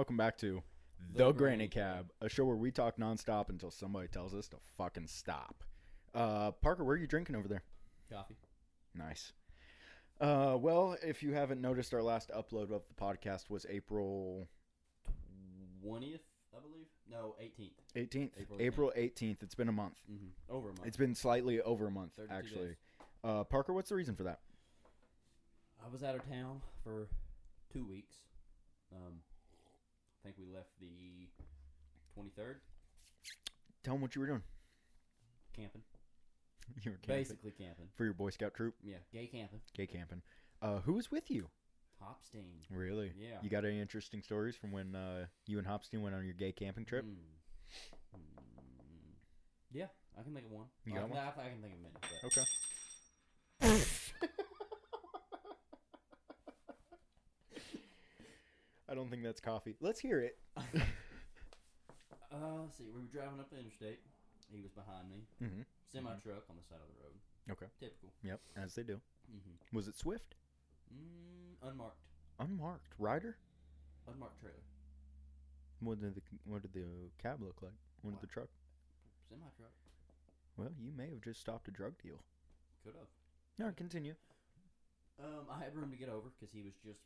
Welcome back to The, The Granny Granny Cab, a show where we talk nonstop until somebody tells us to fucking stop. Uh, Parker, where are you drinking over there? Coffee. Nice. Uh, well, if you haven't noticed, our last upload of the podcast was April 20th, I believe. No, 18th. 18th. April April 18th. It's been a month. Mm-hmm. Over a month. It's been slightly over a month, actually. Uh, Parker, what's the reason for that? I was out of town for two weeks. Um, I think we left the 23rd Tell them what you were doing. camping. you were camping Basically camping. for your Boy Scout troop, Yeah, gay camping. gay camping. Uh, who was with you? Hopstein. Really? Yeah. You got any interesting stories from when uh, you and Hopstein went on your gay camping trip? Mm. Mm. Yeah, I can think of one. You I got can, one? I, I can think of many. But Okay. I don't think that's coffee. Let's hear it. Uh, let's see. We were driving up the interstate. He was behind me. Mm-hmm. Semi truck on the side of the road. Okay. Typical. Yep, as they do. Mm-hmm. Was it Swift? Mm, unmarked. Unmarked. Rider? Unmarked trailer. What did the what did the cab look like? What did the truck? Semi truck. Well, you may have just stopped a drug deal. Could have. No, continue. Um, I had room to get over because he was just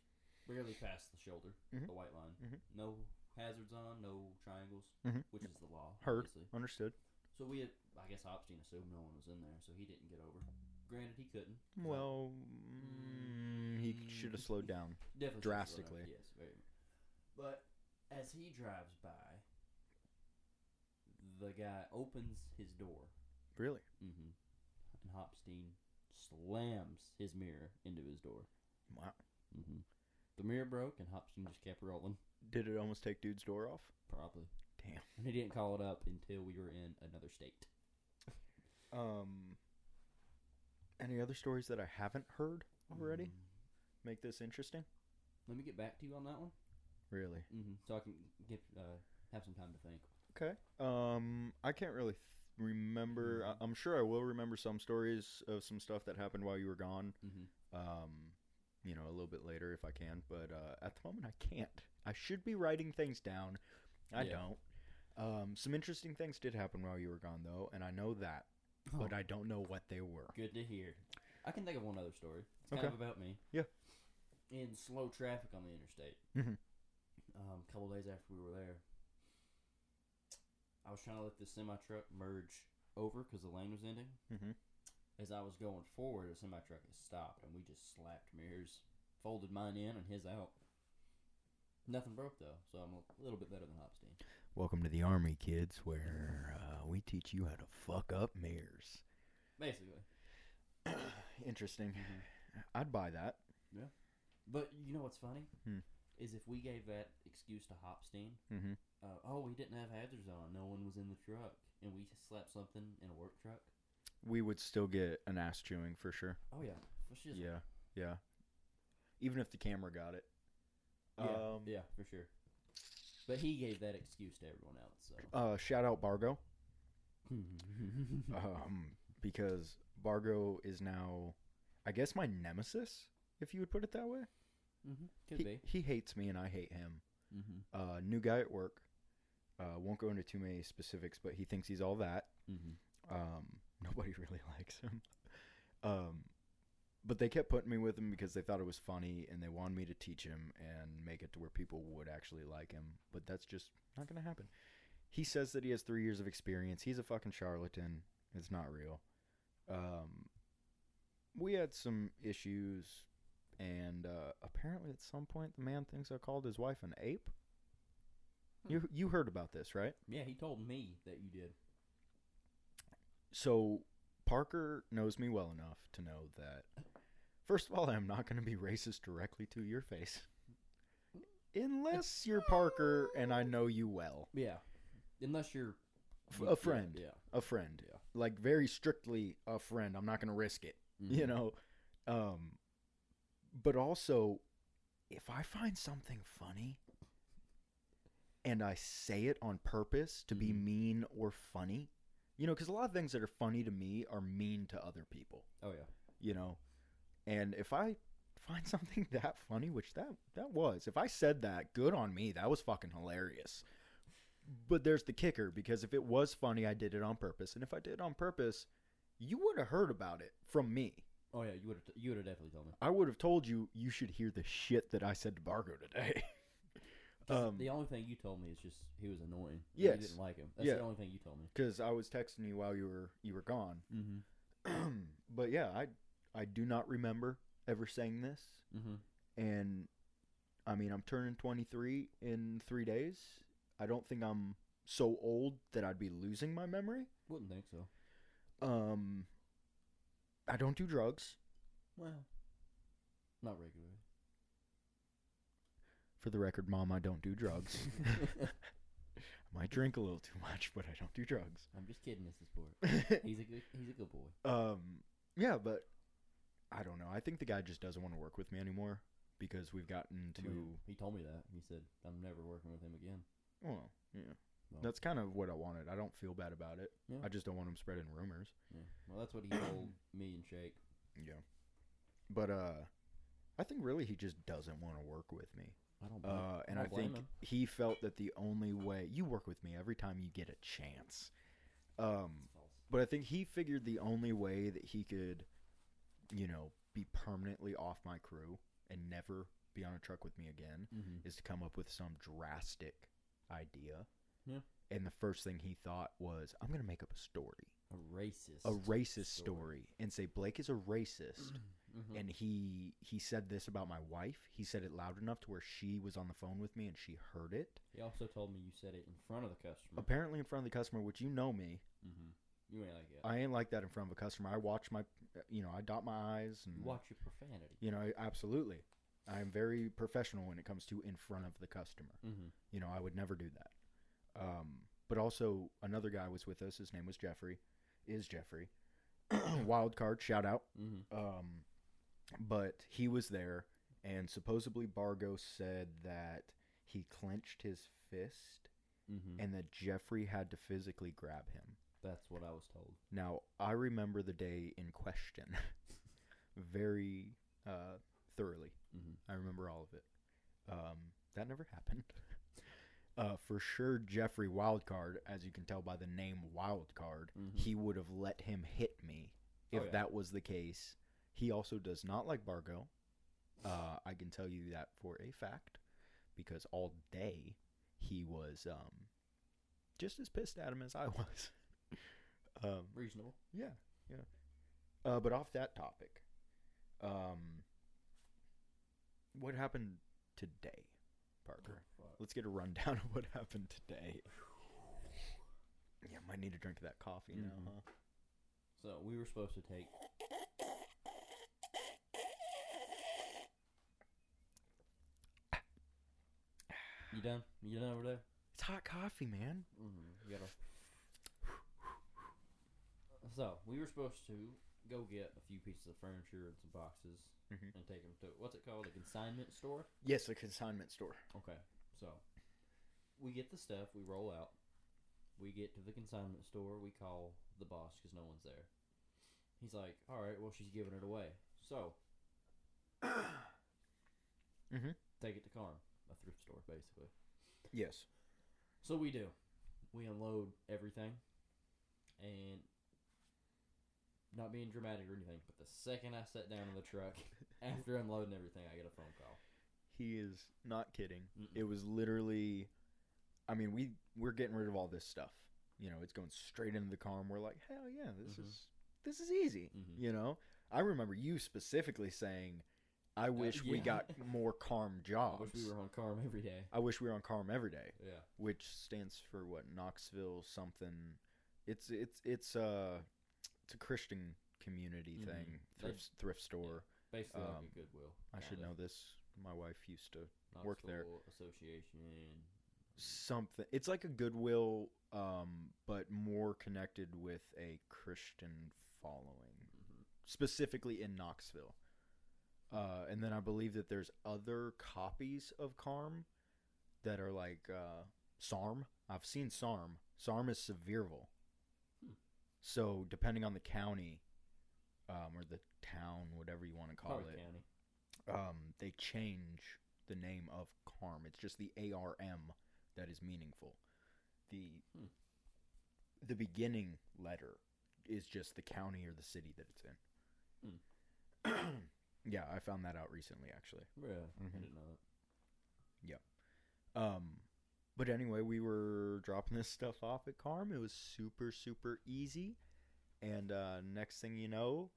barely past the shoulder, Mhm. the white line. Mhm. No hazards on, no triangles, Mhm. which is the law. Heard. Obviously. Understood. So we had, I guess Hopstein assumed no one was in there, so he didn't get over. Granted, he couldn't. Well, mm, he should have slowed down. definitely slowed down. drastically. Yes, very. But as he drives by, the guy opens his door, Really? mm-hmm. and Hopstein slams his mirror into his door. Wow. Mm-hmm. The mirror broke, and Hopstein just kept rolling. Did it almost take dude's door off? Probably. Damn. And he didn't call it up until we were in another state. Um. Any other stories that I haven't heard already? Mm. Make this interesting. Let me get back to you on that one. Really? Mm-hmm. So I can get uh, have some time to think. Okay. Um, I can't really th- remember. Mhm. I- I'm sure I will remember some stories of some stuff that happened while you were gone. Mm-hmm. Um, you know, a little bit later if I can, but uh, at the moment I can't. I should be writing things down. I Yeah. don't. Um, some interesting things did happen while you were gone, though, and I know that, but I don't know what they were. Good to hear. I can think of one other story. It's kind Okay. of about me. Yeah. In slow traffic on the interstate. Mhm. Um, a couple days after we were there, I was trying to let the semi truck merge over because the lane was ending. Mm-hmm. As I was going forward, a semi truck had stopped, and we just slapped mirrors, folded mine in and his out. Nothing broke though, so I'm a little bit better than Hopstein. Welcome to the army, kids, where uh, we teach you how to fuck up mirrors. Basically. Interesting. Mhm. I'd buy that. Yeah. But you know what's funny? Hmm. Is if we gave that excuse to Hopstein, Mm-hmm. uh, oh, we didn't have hazards on, no one was in the truck, and we slapped something in a work truck. We would still get an ass chewing for sure. Oh yeah, for sure. Yeah, yeah. Even if the camera got it. yeah, Um, yeah, for sure. But he gave that excuse to everyone else. So. Uh, shout out Bargo. um, because Bargo is now, I guess, my nemesis, if you would put it that way. mm-hmm. Could He, be. he hates me and I hate him. Mm-hmm. Uh, new guy at work. Uh, won't go into too many specifics, but he thinks he's all that. Mm-hmm. Um, nobody really likes him. Um, but they kept putting me with him because they thought it was funny and they wanted me to teach him and make it to where people would actually like him. But that's just not going to happen. He says that he has three years of experience. He's a fucking charlatan. It's not real. Um, we had some issues, and uh, apparently at some point the man thinks I called his wife an ape. You you heard about this, right? Yeah, he told me that you did. So Parker knows me well enough to know that first of all, I'm not going to be racist directly to your face. Unless you're Parker and I know you well. Yeah, unless you're a friend. Yeah. A friend. Yeah. Like very strictly a friend. I'm not going to risk it, you Mhm. know. Um but also if I find something funny and I say it on purpose to be Mhm. mean or funny, you know, cuz a lot of things that are funny to me are mean to other people. Oh yeah. you know and if i find something that funny, which that that was. If I said that, good on me. That was fucking hilarious. But there's the kicker because if it was funny, I did it on purpose, and if I did it on purpose, you would have heard about it from me. Oh yeah, you would have you would have definitely told me. I would have told you you should hear the shit that I said to Bargo today. um, the only thing you told me is just he was annoying. Yes. you didn't like him. That's Yeah. the only thing you told me. because I was texting you while you were you were gone. Mm-hmm. but yeah, I I do not remember ever saying this, Mm-hmm. and I mean I'm turning 23 in three days. I don't think I'm so old that I'd be losing my memory. Wouldn't think so. Um, I don't do drugs. Well, not regularly. For the record, mom, I don't do drugs. I might drink a little too much, but I don't do drugs. I'm just kidding, Mrs. Sport. He's a good he's a good boy. um, yeah, but I don't know. I think the guy just doesn't want to work with me anymore because we've gotten I to. mean, he told me that. He said I'm never working with him again. Well, yeah. Well. That's kind of what I wanted. I don't feel bad about it. Yeah. I just don't want him spreading rumors. Yeah. Well, that's what he told me and Shake. Yeah. But uh I think really he just doesn't want to work with me. I don't. Blame, Uh and I blame think him. he felt that the only way you work with me every time you get a chance. Um but I think he figured the only way that he could you know, be permanently off my crew and never be on a truck with me again Mm-hmm. is to come up with some drastic idea. Yeah. And the first thing he thought was, I'm going to make up a story, A racist. a racist story, and say Blake is a racist. Mhm. And he he said this about my wife. He said it loud enough to where she was on the phone with me and she heard it. He also told me you said it in front of the customer. Apparently in front of the customer, which you know me, Mm-hmm. You ain't like it. I ain't like that in front of a customer. I watch my, you know, I dot my eyes and You watch your profanity. You know, absolutely. I am very professional when it comes to in front of the customer. Mm-hmm. You know, I would never do that. Um, but also another guy was with us. His name was Jeffrey. Is Jeffrey. Wild card, shout out. Mm-hmm. Um, but he was there, and supposedly Bargo said that he clenched his fist Mm-hmm. and that Jeffrey had to physically grab him. That's what I was told. Now, I remember the day in question very uh, thoroughly. Mm-hmm. I remember all of it. Um, that never happened. Uh, for sure, Jeffrey Wildcard, as you can tell by the name Wildcard, Mhm. he would have let him hit me if Oh, yeah. that was the case. He also does not like Bargo. Uh, I can tell you that for a fact because all day he was um, just as pissed at him as I was. um, Reasonable. yeah, yeah. Uh, but off that topic, um, what happened today, Parker? Let's get a rundown of what happened today. Yeah, might need to drink of that coffee now, Mhm. huh? So we were supposed to take. You done? You done over there? It's hot coffee, man. Mm-hmm. You gotta. So we were supposed to go get a few pieces of furniture and some boxes Mhm. and take them to what's it called, a consignment store. Yes, a consignment store. Okay, so we get the stuff, we roll out, we get to the consignment store, we call the boss because no one's there. He's like, "All right, well, she's giving it away, so Mm-hmm. take it to Carm, a thrift store, basically." Yes. So we do. We unload everything, and not being dramatic or anything, but the second I sat down in the truck after unloading everything, I get a phone call. He is not kidding. Mm-mm. It was literally, I mean, we we're getting rid of all this stuff. You know, it's going straight into the car, and we're like, hell yeah, this Mhm. is this is easy. Mhm. You know, I remember you specifically saying, "I wish we Uh, yeah. got more Carm jobs. I wish we were on Carm every day. I wish we were on Carm every day, Yeah. which stands for what Knoxville something. It's it's it's uh it's a Christian community Mhm. thing, They- thrift thrift store. Basically like Um, a Goodwill. I should know this. My wife used to work there. Association. something it's like a goodwill um but more connected with a christian following Mhm. specifically in knoxville uh and then i believe that there's other copies of carm that are like uh sarm i've seen sarm sarm is sevierville Hmm. so depending on the county um or the town whatever you want to call Probably it county. um, they change the name of Carm. It's just the ARM that is meaningful. The Hmm. the beginning letter is just the county or the city that it's in. yeah, I found that out recently actually. Yeah, Mhm. I didn't know that. Um, but anyway, we were dropping this stuff off at Carm. It was super, super easy. And uh, next thing you know,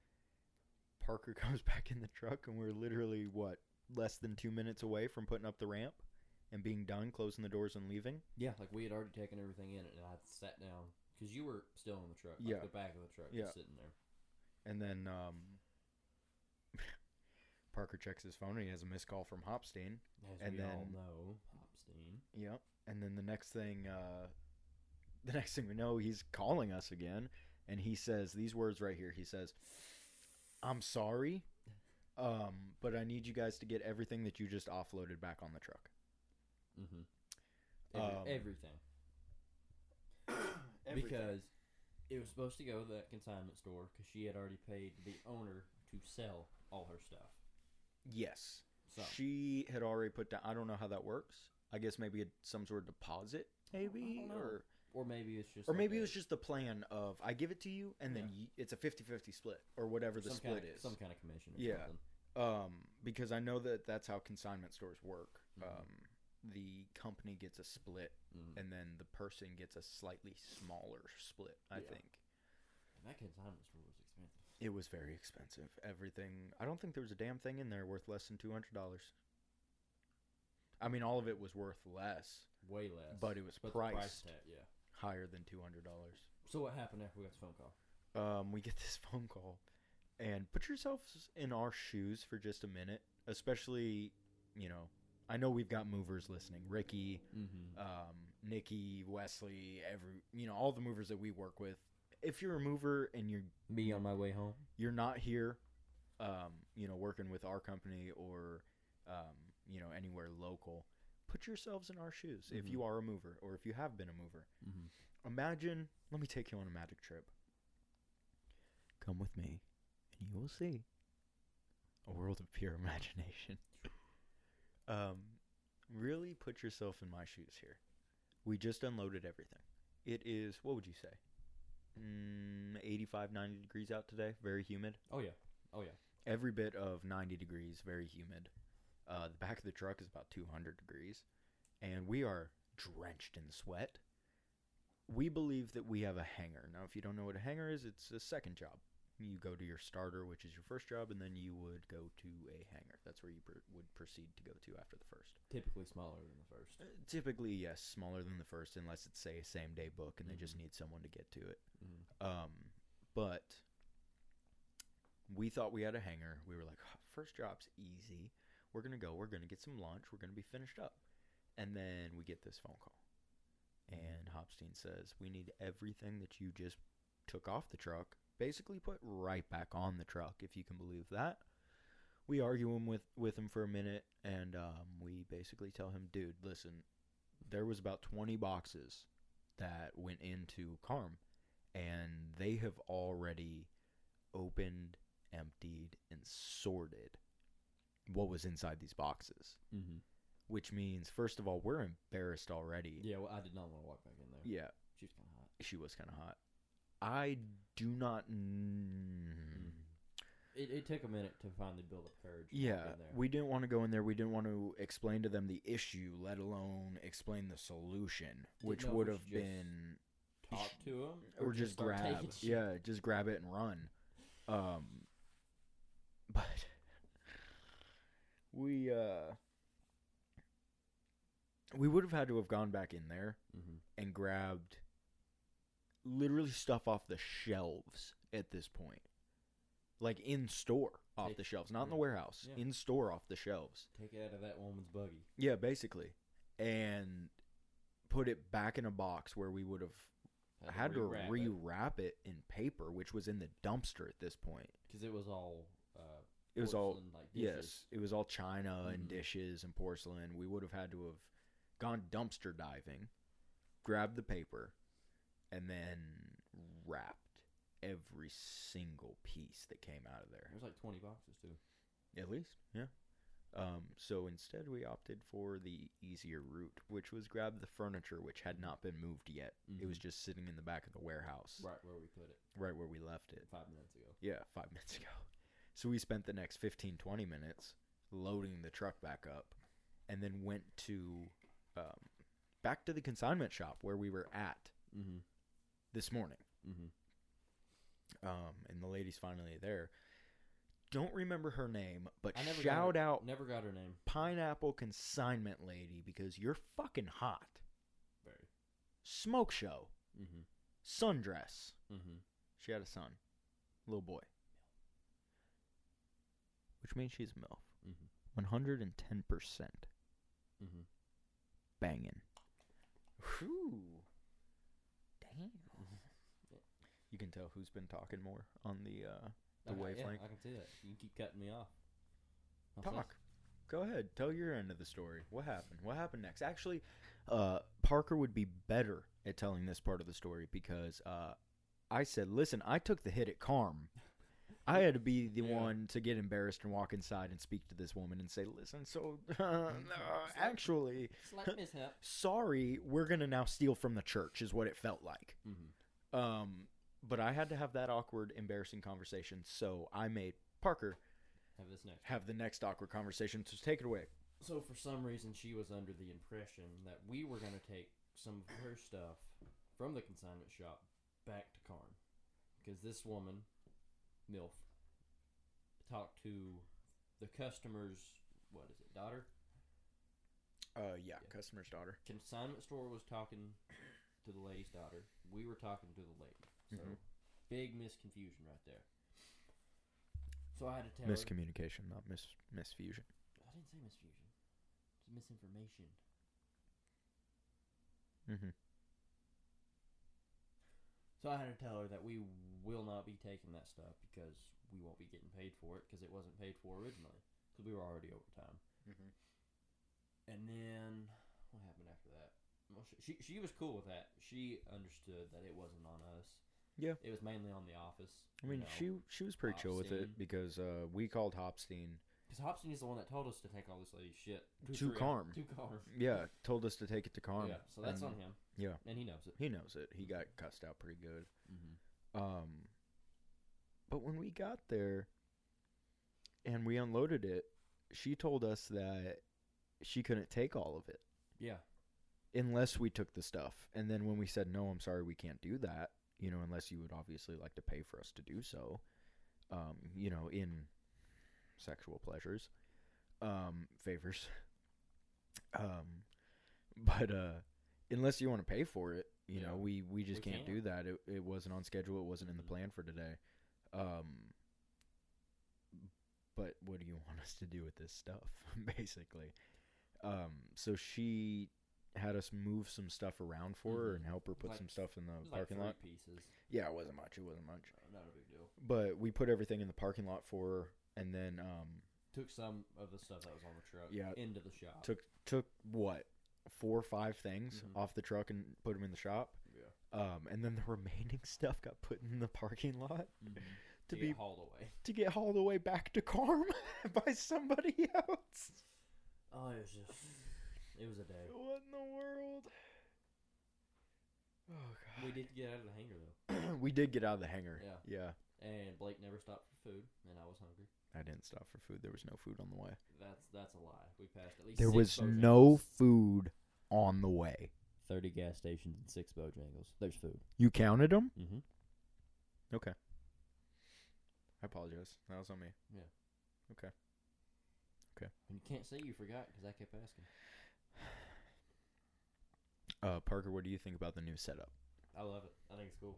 Parker comes back in the truck, and we're literally, what, less than two minutes away from putting up the ramp and being done, closing the doors and leaving. Yeah, like we had already taken everything in, and I sat down because you were still in the truck. Like Yeah. the back of the truck, Yeah. just sitting there. And then um, Parker checks his phone, and he has a missed call from Hopstein. As And we all then- know, Hopstein. Yep. And then the next thing, uh, the next thing we know, he's calling us again, and he says these words right here. He says, "I'm sorry, um, but I need you guys to get everything that you just offloaded back on the truck." Mm-hmm. Every, Um, everything. Because it was supposed to go to that consignment store because she had already paid the owner to sell all her stuff. Yes, So she had already put down. I don't know how that works. I guess maybe it's some sort of deposit, maybe, or or maybe it's just or like maybe a- it was just the plan of I give it to you, and then Yeah. you, it's a 50-50 split, or whatever the some split kind of, is. some kind of commission. Or Yeah. something. um, because I know that that's how consignment stores work. Mhm. Um, the company gets a split, Mhm. and then the person gets a slightly smaller split. I Yeah. think And that consignment store was. It was very expensive. Everything. I don't think there was a damn thing in there worth less than two hundred dollars. I mean, all of it was worth less, Way less. but it was but the price priced tag, yeah. higher than two hundred dollars. So what happened after we got the phone call? um, we get this phone call, and put yourselves in our shoes for just a minute, especially, you know, I know we've got movers listening, Ricky, Mm-hmm. um, Nikki, Wesley, every, you know, all the movers that we work with. If you're a mover and you're Me on my way home. you're not here, um, you know, working with our company or, um, you know, anywhere local, put yourselves in our shoes. If Mhm. you are a mover or if you have been a mover, Mm-hmm. Imagine, let me take you on a magic trip. Come with me, and you will see a world of pure imagination. um, really put yourself in my shoes here. We just unloaded everything. It is, what would you say? Mm, 85, 90 degrees out today. Very humid. Oh yeah. Oh yeah. Every bit of 90 degrees, very humid. Uh, the back of the truck is about 200 degrees. And we are drenched in sweat we believe that we have a hanger. Now, if you don't know what a hanger is, it's a second job. You go to your starter, which is your first job, and then you would go to a hangar. That's where you pr- would proceed to go to after the first. Typically smaller than the first. Uh, typically, yes, smaller than the first, unless it's say a same day book and they just Mhm. need someone to get to it. Mm-hmm. Um, but we thought we had a hangar. We were like, "Oh, first job's easy. We're gonna go. We're gonna get some lunch. We're gonna be finished up. And then we get this phone call, and Hopstein says, "We need everything that you just took off the truck, basically put right back on the truck, if you can believe that." We argue him with with him for a minute, and um, we basically tell him, "Dude, listen, there was about twenty boxes that went into Carm." and they have already opened, emptied, and sorted what was inside these boxes. Mm-hmm. Which means, first of all, we're embarrassed already. Yeah, well, I did not want to walk back in there. Yeah, She was kind of hot. she was kind of hot. I do not. Mm, It, it took a minute to finally build up courage. yeah, there. we didn't want to go in there. We didn't want to explain to them the issue, let alone explain the solution, which would have been talk to them or, just start grab yeah just grab it and run um but we uh we would have had to have gone back in there Mhm. and grabbed literally stuff off the shelves at this point like in store off Take- the shelves not in the yeah. warehouse Yeah. in store off the shelves Take it out of that woman's buggy. yeah basically and put it back in a box where we would have had to rewrap it, rewrap it in paper, which was in the dumpster at this point. because it was all. Uh, It was all porcelain, like dishes. yes, it was all china and Mhm. dishes and porcelain. We would have had to have gone dumpster diving, grabbed the paper, and then wrapped every single piece that came out of there. There's like twenty boxes too. At least, yeah. Um, so instead, we opted for the easier route, which was grab the furniture, which had not been moved yet. It was Mhm. just sitting in the back of the warehouse, right where we put it right where we left it. five minutes ago. Yeah, five minutes ago. So we spent the next 15, 20 minutes loading the truck back up and then went to um, back to the consignment shop where we were at Mm-hmm. This morning. Mm-hmm. Um, and the lady's finally there. Don't remember her name, but I never shout her, out Never got her name. Pineapple Consignment Lady because you're fucking hot. Very. Smoke show, Mm-hmm. sundress. Mm-hmm. She had a son, little boy, which means she's a MILF. Mm-hmm. 110% Mm-hmm. banging. Whew. Damn. You can tell who's been talking more on the uh, the Okay, yeah. I can see that. You keep cutting me off. I'll Talk. Go ahead. Tell your end of the story. What happened? What happened next? Actually, uh, Parker would be better at telling this part of the story because uh, I said, "Listen, I took the hit at Carm. I had to be the Yeah. one to get embarrassed and walk inside and speak to this woman and say, "Listen, so uh, Slight- actually, Slight mishap. sorry, we're gonna now steal from the church," is what it felt like. Mm-hmm. Um, but I had to have that awkward, embarrassing conversation, so I made Parker Have this next. have the next awkward conversation. So take it away. So for some reason, she was under the impression that we were going to take some of her stuff from the consignment shop back to Carm, because this woman, Milf, talked to the customer's what is it, daughter? Uh, yeah, Yeah. customer's daughter. Consignment store was talking to the lady's daughter. We were talking to the lady. So Mhm. Big misconfusion right there. So I had to tell her. Miscommunication, not mis misfusion. I didn't say misfusion. It's misinformation. Mm-hmm. So I had to tell her that we will not be taking that stuff because we won't be getting paid for it because it wasn't paid for originally because we were already overtime. Mm-hmm. And then what happened after that? Well, she, she she was cool with that. She understood that it wasn't on us. Yeah. It was mainly on the office. I mean, she she was pretty chill with it because uh, we called Hopstein. because Hopstein is the one that told us to take all this lady's shit To three- Carm. To Carm. Yeah, told us to take it to Carm. Yeah. So that's and on him. yeah. And he knows it. He knows it. He got cussed out pretty good. Mm-hmm. Um, but when we got there and we unloaded it, she told us that she couldn't take all of it Yeah. unless we took the stuff. And then when we said no, I'm sorry, we can't do that. You know, unless you would obviously like to pay for us to do so. Um, you know, in sexual pleasures, um, favors. Um, but uh, unless you want to pay for it, you Yeah. know, we we just We can't can't. do that. It it wasn't on schedule. It wasn't in the Mhm. plan for today. Um, but what do you want us to do with this stuff, basically? Um, so she had us move some stuff around for her and help her put Like- some stuff in the It was like parking three lot. pieces. Yeah, it wasn't much. It wasn't much. Uh, not a big deal. But we put everything in the parking lot for her, and then um, Took some of the stuff that was on the truck Yeah. into the shop. took took what four or five things Mhm. off the truck and put them in the shop. yeah. Um, and then the remaining stuff got put in the parking lot Mm-hmm. to, to be get hauled away. to get hauled away back to Carm by somebody else. Oh, it was just, it was a day. What in the world? Oh god. We did get out of the hangar though, we did get out of the hangar. Yeah. Yeah. and Blake never stopped for food, and I was hungry. I didn't stop for food. There was no food on the way. That's that's a lie. We passed at least. There six was Bojangles. no food on the way. thirty gas stations and six Bojangles. There's food. You counted them? Mm-hmm. Okay. I apologize. That was on me. Yeah. Okay. Okay. And you can't say you forgot because I kept asking. Uh, Parker, what do you think about the new setup? I love it. I think it's cool.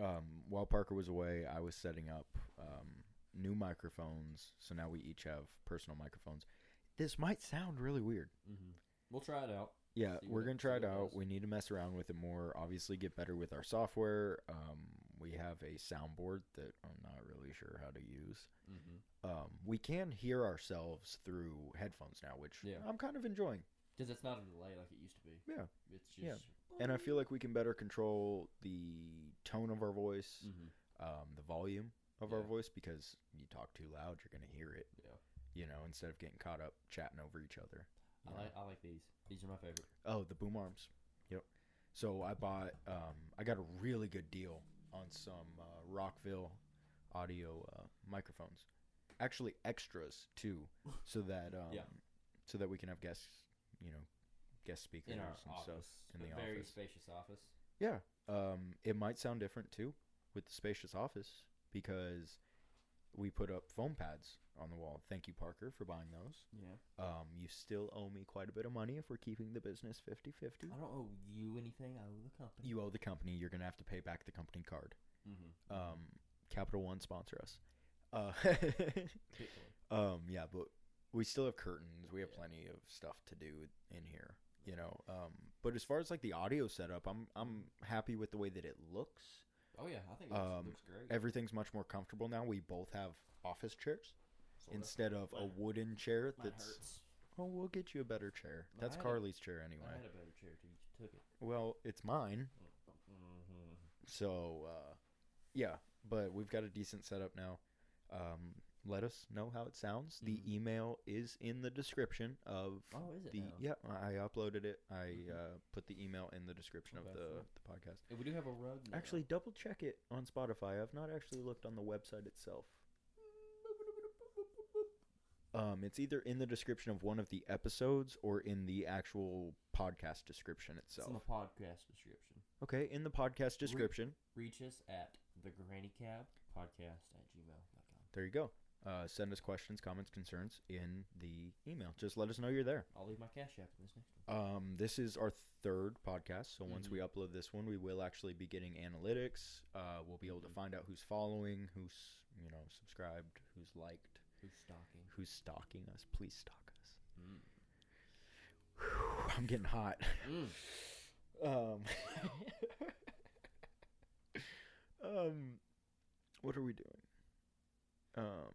Um, while Parker was away, I was setting up um, new microphones. So now we each have personal microphones. This might sound really weird. Mm-hmm. We'll try it out. Yeah, See we're gonna try it out. We need to mess around with it more. Obviously, get better with our software. Um, we have a soundboard that I'm not really sure how to use. Mm-hmm. Um, we can hear ourselves through headphones now, which Yeah. I'm kind of enjoying. Because it's not a delay like it used to be. Yeah. It's just. Yeah. And I feel like we can better control the tone of our voice, Mm-hmm. um, the volume of our voice, because you talk too loud, you're gonna hear it. Yeah. You know, instead of getting caught up chatting over each other. I like. I like these. These are my favorite. Oh, the boom arms. Yep. So I bought. Um, I got a really good deal on some uh, Rockville audio uh, microphones. Actually, extras too, so that um, Yeah. so that we can have guests. You know, guest speakers In our and office, stuff in the very office. spacious office. Yeah. Um, it might sound different too with the spacious office because we put up foam pads on the wall. Thank you, Parker, for buying those. Yeah. Um, you still owe me quite a bit of money if we're keeping the business 50 50. I don't owe you anything. I owe the company. You owe the company. You're going to have to pay back the company card. Mm-hmm. Um, Capital One sponsor us. Uh, um, yeah, but we still have curtains. We have Yeah. plenty of stuff to do in here, you know. Um, but as far as like the audio setup, I'm I'm happy with the way that it looks. Oh yeah, I think it looks, Um, looks great. Everything's much more comfortable now. We both have office chairs instead of a wooden chair. That's hurts. oh, we'll get you a better chair. I That's had a- Carly's chair I anyway. had a better chair till you took it. Well, it's mine. Mm-hmm. So uh, yeah, but we've got a decent setup now. Um, let us know how it sounds. The Mhm. email is in the description of Oh, is it the now? yeah. I uploaded it. I Mhm. uh, put the email in the description of the, the podcast. We do have a rug. now. Actually, double check it on Spotify. I've not actually looked on the website itself. Um, it's either in the description of one of the episodes or in the actual podcast description itself. it's in the podcast description. Okay, in the podcast description. Reach us at the Granny Cab podcast at gmail.com. There you go. Uh, send us questions, comments, concerns in the email. Just let us know you're there. I'll leave my cash app in this next one. Um, this is our third podcast, so once we Mhm. upload this one, we will actually be getting analytics. Uh, we'll be able to Mhm. find out who's following, who's you know subscribed, who's liked, Who's stalking? who's stalking us. Please stalk us. Mm. Whew, I'm getting hot. Mm. Um, um, what are we doing? Um,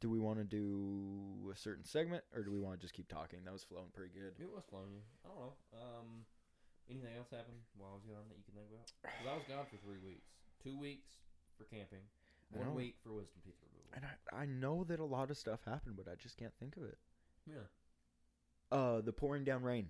do we want to do a certain segment or do we want to just keep talking? That was flowing pretty good. It was flowing. I don't know. Um, anything else happened while I was gone that you can think about? Because I was gone for three weeks. Two weeks for camping. One week for wisdom teeth removal. And I, I know that a lot of stuff happened, but I just can't think of it. Yeah. Uh, the pouring down rain.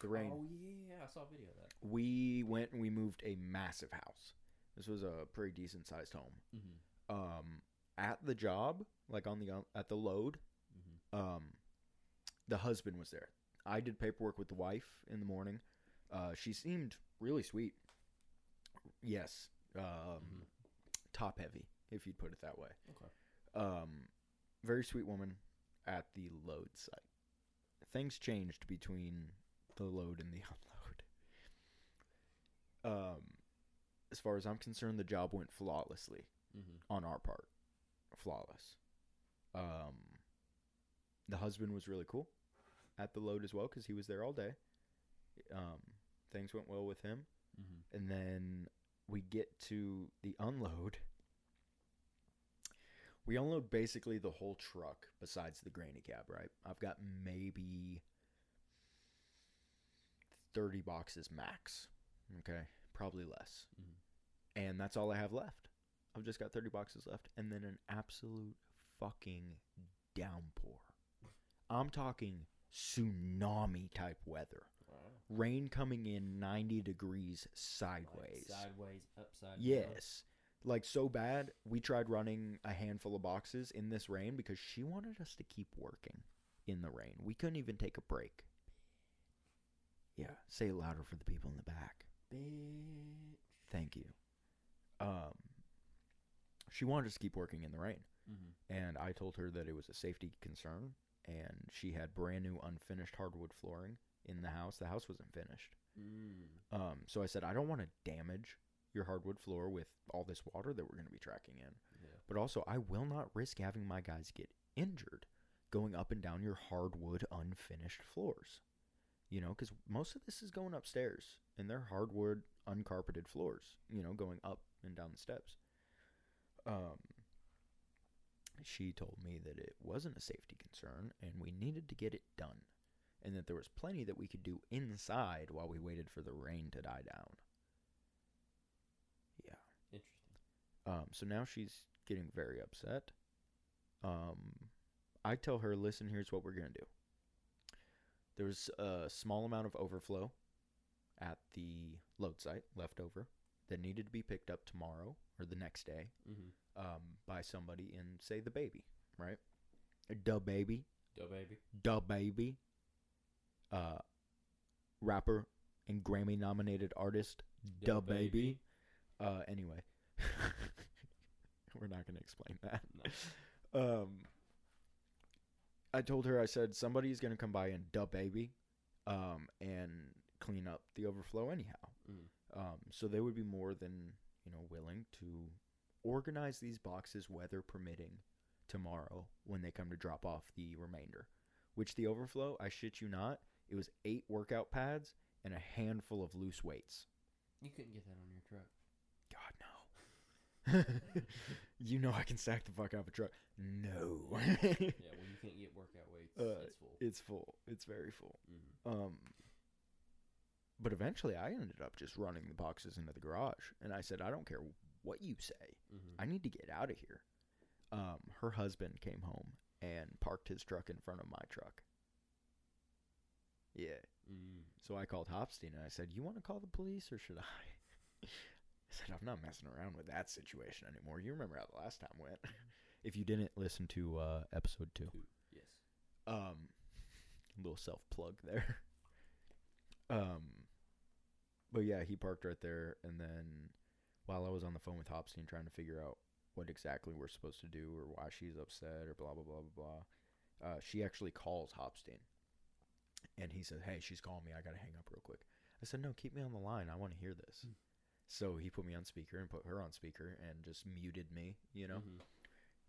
The rain. Oh yeah, I saw a video of that. We went and we moved a massive house. This was a pretty decent sized home. Mm-hmm. Um, at the job, like on the at the load, Mm-hmm. um, the husband was there. I did paperwork with the wife in the morning. Uh, she seemed really sweet. Yes, um, Mhm. top heavy, if you'd put it that way. Okay. Um, very sweet woman at the load site. Things changed between the load and the unload. Um, as far as I'm concerned, the job went flawlessly Mm-hmm. on our part. Flawless. Um, the husband was really cool at the load as well because he was there all day. Um, things went well with him. Mm-hmm. And then we get to the unload. We unload basically the whole truck besides the granny cab, right? I've got maybe 30 boxes max. Okay. Probably less. Mhm. And that's all I have left. I've just got 30 boxes left. And then an absolute fucking downpour. I'm talking tsunami type weather. Wow. Rain coming in 90 degrees Like sideways. sideways, upside. down. Yes. Like so bad, we tried running a handful of boxes in this rain because she wanted us to keep working in the rain. We couldn't even take a break. Yeah, say it louder for the people in the back. Bitch. Thank you. Um she wanted us to keep working in the rain, Mm-hmm. and I told her that it was a safety concern and she had brand new unfinished hardwood flooring in the house. The house wasn't finished. Mm. Um, so I said, I don't want to damage your hardwood floor with all this water that we're going to be tracking in. Yeah. But also, I will not risk having my guys get injured going up and down your hardwood unfinished floors. You know, because most of this is going upstairs and they're hardwood uncarpeted floors, you know, going up and down the steps. Um, she told me that it wasn't a safety concern and we needed to get it done and that there was plenty that we could do inside while we waited for the rain to die down. Yeah. Interesting. Um, so now she's getting very upset. Um, I tell her, listen, here's what we're gonna do. There's a small amount of overflow at the load site left over that needed to be picked up tomorrow or the next day Mm-hmm. um, by somebody in, say, the baby, right? Da baby, Go baby. da baby, uh, rapper and Grammy nominated artist, da baby. Uh, anyway, we're not gonna explain that. No. Um, I told her, I said somebody's gonna come by and da baby, um, and clean up the overflow anyhow. Mm. Um, so they would be more than you know willing to organize these boxes, weather permitting, tomorrow when they come to drop off the remainder. Which the overflow, I shit you not, it was eight workout pads and a handful of loose weights. You couldn't get that on your truck. God no. you know I can stack the fuck out of a truck. No. yeah, well, you can't get workout weights. Uh, That's full. it's full. It's very full. hmm Um, but eventually, I ended up just running the boxes into the garage, and I said, "I don't care what you say. hmm I need to get out of here." Um, her husband came home and parked his truck in front of my truck. Yeah. mm. So I called Hopstein and I said, "You want to call the police or should I?" I said, "I'm not messing around with that situation anymore. You remember how the last time went? if you didn't listen to uh, episode two, Two. Yes. um, little self plug there. Um, but yeah, he parked right there, and then while I was on the phone with Hopstein trying to figure out what exactly we're supposed to do or why she's upset or blah blah blah blah blah, uh, she actually calls Hopstein, and he said, "Hey, she's calling me. I gotta hang up real quick." I said, "No, keep me on the line. I want to hear this." Hmm. So he put me on speaker and put her on speaker and just muted me, you know Mhm.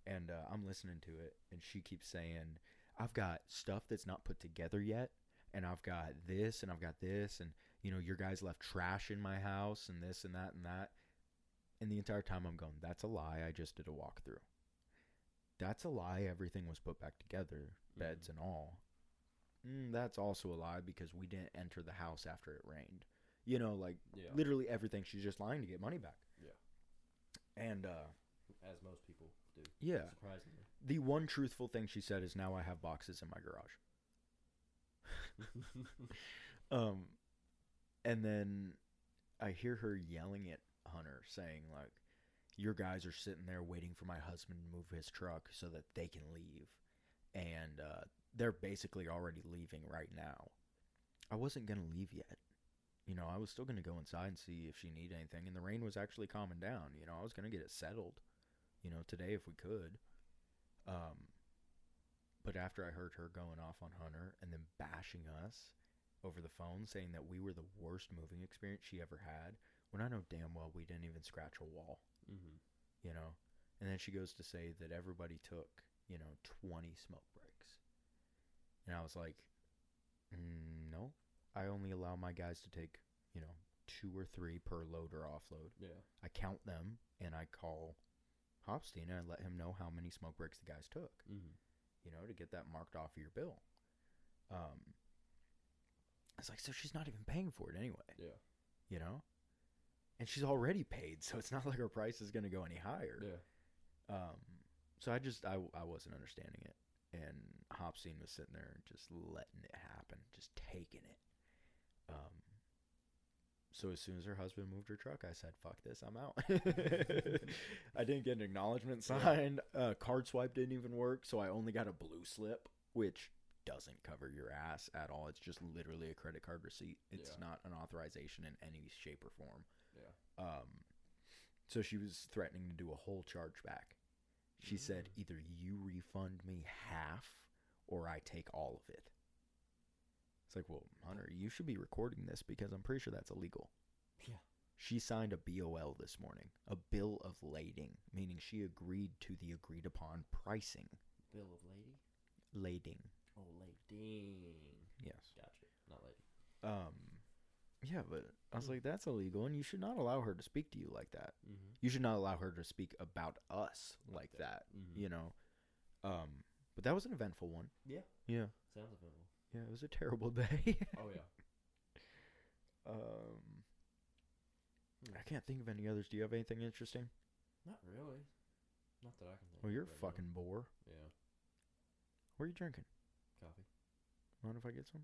and uh, I'm listening to it, and she keeps saying, "I've got stuff that's not put together yet, and I've got this, and I've got this, and you know, your guys left trash in my house, and this, and that, and that." And the entire time I'm going, "That's a lie. I just did a walkthrough. That's a lie. Everything was put back together, beds Mhm. and all. Mm, that's also a lie because we didn't enter the house after it rained. You know, like Yeah. literally everything. She's just lying to get money back. Yeah. And uh, As most people do. yeah, Surprisingly. the one truthful thing she said is now I have boxes in my garage. Um, and then I hear her yelling at Hunter, saying like, "Your guys are sitting there waiting for my husband to move his truck so that they can leave, and uh, they're basically already leaving right now." I wasn't gonna leave yet. You know, I was still gonna go inside and see if she needed anything, and the rain was actually calming down. You know, I was gonna get it settled. You know, today if we could. Um, but after I heard her going off on Hunter and then bashing us over the phone, saying that we were the worst moving experience she ever had, when I know damn well we didn't even scratch a wall, mm-hmm. you know? And then she goes to say that everybody took, you know, 20 smoke breaks. And I was like, mm, no, I only allow my guys to take, you know, two or three per load or offload. Yeah. I count them and I call Hopstein and I let him know how many smoke breaks the guys took Mm-hmm. you know, to get that marked off of your bill. Um, it's like, so she's not even paying for it anyway, Yeah. you know? And she's already paid, so it's not like her price is going to go any higher. Yeah. Um, so I just, I, I wasn't understanding it. And Hopstein was sitting there just letting it happen, just taking it. Um, so as soon as her husband moved her truck, I said, "Fuck this, I'm out." I didn't get an acknowledgement signed. Uh, card swipe didn't even work, so I only got a blue slip, which doesn't cover your ass at all. It's just literally a credit card receipt. It's Yeah. not an authorization in any shape or form. Yeah. Um, so she was threatening to do a whole chargeback. She said, Mm. either you refund me half or I take all of it. It's like, well, Hunter, you should be recording this because I'm pretty sure that's illegal. Yeah. She signed a BOL this morning, a bill of lading, meaning she agreed to the agreed upon pricing. Bill of lady. Lading. Oh, lady. Yes. Gotcha. Not lady. Um, yeah, but I was Mm. like, that's illegal, and you should not allow her to speak to you like that. Mm-hmm. You should not allow her to speak about us Like like that. that. Mhm. You know. Um, but that was an eventful one. Yeah. Yeah. Sounds available. Yeah, it was a terrible day. Oh yeah. um, Hmm. I can't think of any others. Do you have anything interesting? Not really. Not that I can think. Well, you're a of right now. fucking bore. Yeah. What are you drinking? Coffee. Mind if I get some?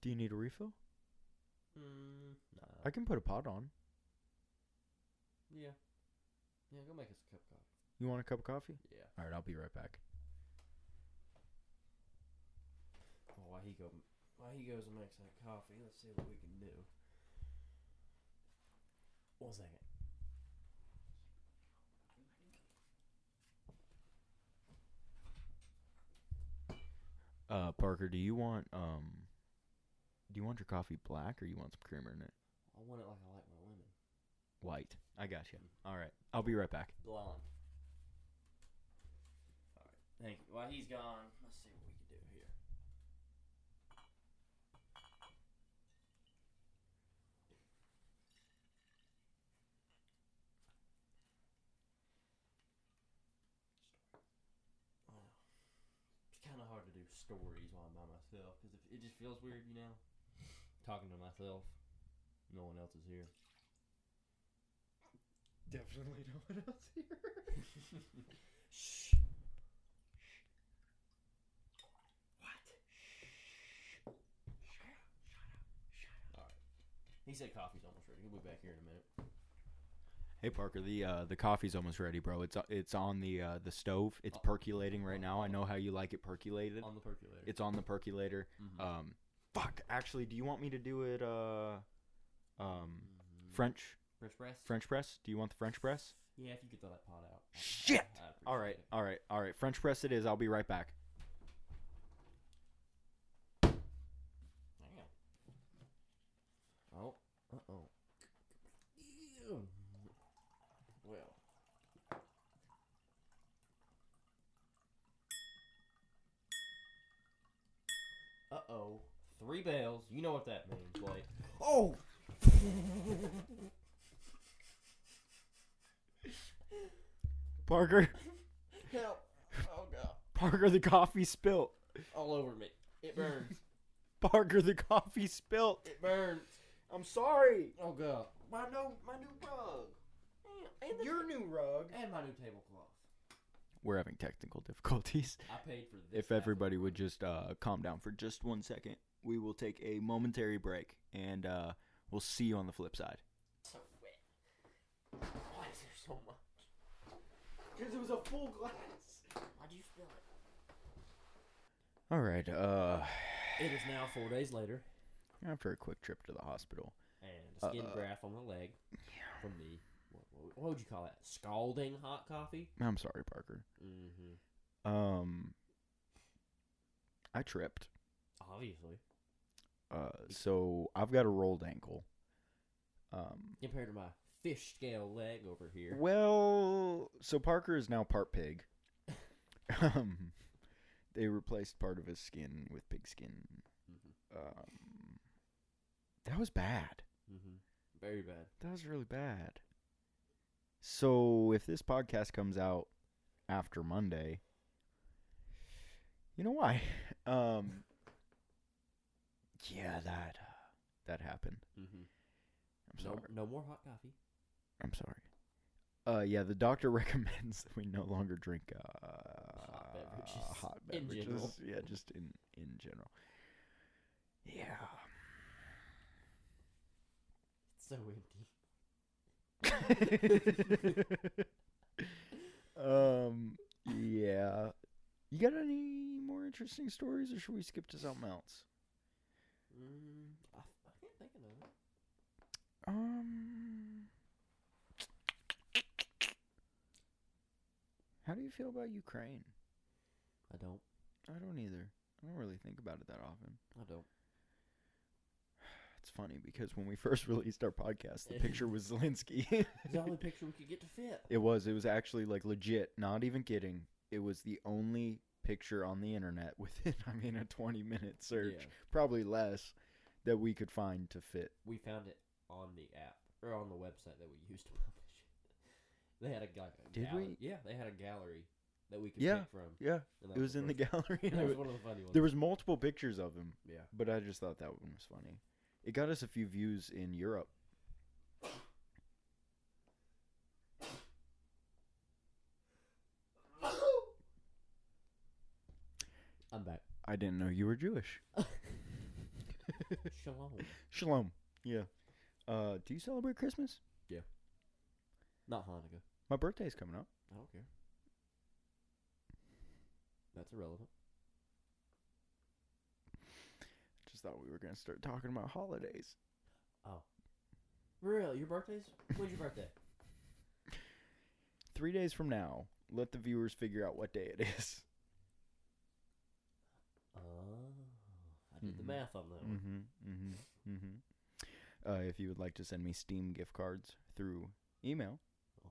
Do you need a refill? Mm, nah. I can put a pot on. yeah. Yeah, go make us a cup of coffee. You want a cup of coffee? Yeah. All right, I'll be right back. Oh, while he go, while he goes and makes that coffee, let's see what we can do. One second. Uh, Parker, do you want um, do you want your coffee black or you want some creamer in it? I want it like I like my lemon. White. I got you. All right, I'll be right back. Blonde. All right. Thank you. While he's gone, let's see what we can do here. I know. It's kind of hard to do stories while I'm by myself because it just feels weird, you know, talking to myself. No one else is here. Definitely no one else here. Shh. What? Shh. Shh. Shh. Shh. All right. He said coffee's almost ready. He'll be back here in a minute. Hey Parker, the uh, the coffee's almost ready, bro. It's uh, it's on the uh, the stove. It's Oh. percolating right now. I know how you like it percolated. On the percolator. It's on the percolator. Mhm. Um, fuck. Actually, do you want me to do it? Uh, um, Mhm. French French press. French press. Do you want the French press? Yeah, if you could throw that pot out. Shit! All right, it. all right, all right. French press it is. I'll be right back. Damn. Oh. Uh oh. Well. Uh oh. Three bells. You know what that means, Blake. Oh. Parker, Help. Oh god. Parker, the coffee spilt. All over me. It burns. Parker, the coffee spilt. it burns. I'm sorry. Oh god. My new my new rug. And, the Your new rug. and my new tablecloth. We're having technical difficulties. I paid for this. If everybody the would just uh, calm down for just one second, we will take a momentary break and uh, we'll see you on the flip side. so wet. Why is there so much? Because it was a full glass. Why'd you spill it? All right. Uh, It is now four days later, after a quick trip to the hospital. and a skin Uh, graft on the leg from the what, would you call that? Scalding hot coffee. I'm sorry, Parker. Mm-hmm. Um, I tripped. Obviously, Uh, so I've got a rolled ankle. Um, compared to my fish scale leg over here. well, so Parker is now part pig. um, they replaced part of his skin with pig skin. Mm-hmm. Um, that was bad. Mm-hmm. Very bad. That was really bad. So if this podcast comes out after Monday, you know why? Um, yeah, that uh, that happened. Mm-hmm. I'm sorry. no more hot coffee. I'm sorry. Uh, yeah, the doctor recommends that we no longer drink uh, Hot beverages Hot in beverages. general. Yeah, just in in general. Yeah. It's so empty. um. Yeah. You got any more interesting stories, or should we skip to something else? Mm, I, I can't think of none. Um. How do you feel about Ukraine? I don't. I don't either. I don't really think about it that often. I don't. Funny because when we first released our podcast, the picture was Zelensky. It's the only picture we could get to fit. it was. It was actually like legit. Not even kidding. It was the only picture on the internet within, I mean, a 20 minute search, Yeah. probably less, that we could find to fit. We found it on the app or on the website that we used to publish it. They had a, like, a Did gallery. we? Yeah, they had a gallery that we could Yeah. pick from. Yeah, and that it was in the first- gallery. and That was one of the funny ones. there was multiple pictures of him, yeah. but I just thought that one was funny. It got us a few views in Europe. I'm back. I didn't know you were Jewish. Shalom. Shalom. Yeah. Uh, do you celebrate Christmas? Yeah. Not Hanukkah. My birthday's coming up. I don't care. That's irrelevant. Just thought we were gonna start talking about holidays. Oh. Real? Your birthday's? When's your birthday? Three days from now, let the viewers figure out what day it is. Oh. I did Mhm. the math on that one. Mm-hmm. Mm-hmm. Mm-hmm. Uh, if you would like to send me Steam gift cards through email, Oh.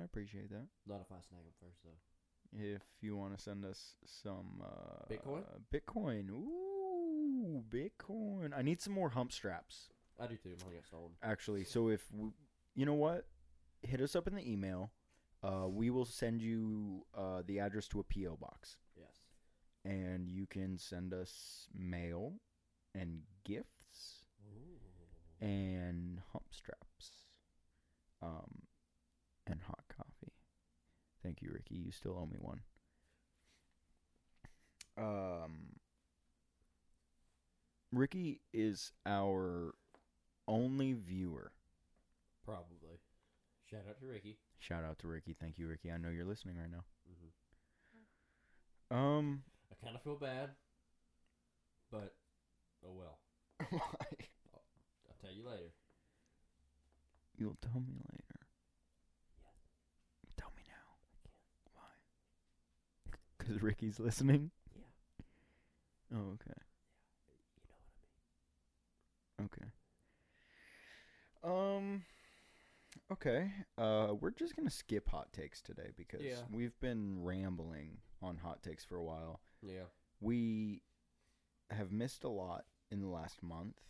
I appreciate that. Not if I snag them first, though. If you want to send us some uh, Bitcoin? Bitcoin, ooh, Bitcoin. I need some more hump straps. I do too. Mine got stolen. actually. So if w you know what, hit us up in the email. Uh, we will send you uh, the address to a PO box, Yes. and you can send us mail and gifts Ooh. and hump straps, um, and hot coffee. Thank you, Ricky. You still owe me one. Um, Ricky is our only viewer. Probably. Shout out to Ricky. Shout out to Ricky. Thank you, Ricky. I know you're listening right now. hmm Um, I kind of feel bad, but oh well. why? I'll tell you later. You'll tell me later. Yes. Tell me now. Why? Because Ricky's listening. Yeah. Oh, okay. You know what I mean. Okay. Um. Okay. Uh, we're just gonna skip hot takes today because Yeah. we've been rambling on hot takes for a while. Yeah. We have missed a lot in the last month.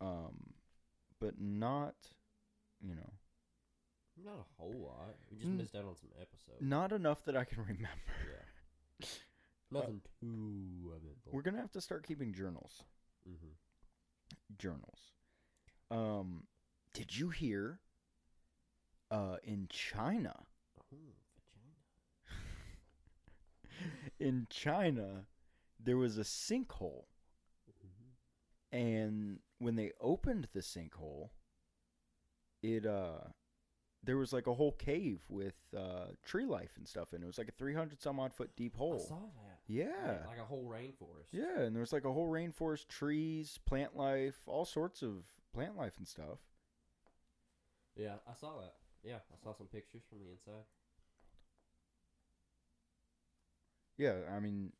Um, but not, you know, Not a whole lot. We just Mm. missed out on some episodes. not enough that I can remember. Yeah. Nothing too eventful. We're gonna have to start keeping journals. mm-hmm. Journals. Um, did you hear? Uh, in China, in China, there was a sinkhole, Mm-hmm. and when they opened the sinkhole, it uh, there was like a whole cave with uh tree life and stuff, and it was like a three hundred some odd foot deep I hole. Yeah. Like, like a whole rainforest. Yeah, and there was like a whole rainforest, trees, plant life, all sorts of plant life and stuff. Yeah, I saw that. Yeah, I saw some pictures from the inside. Yeah, I mean,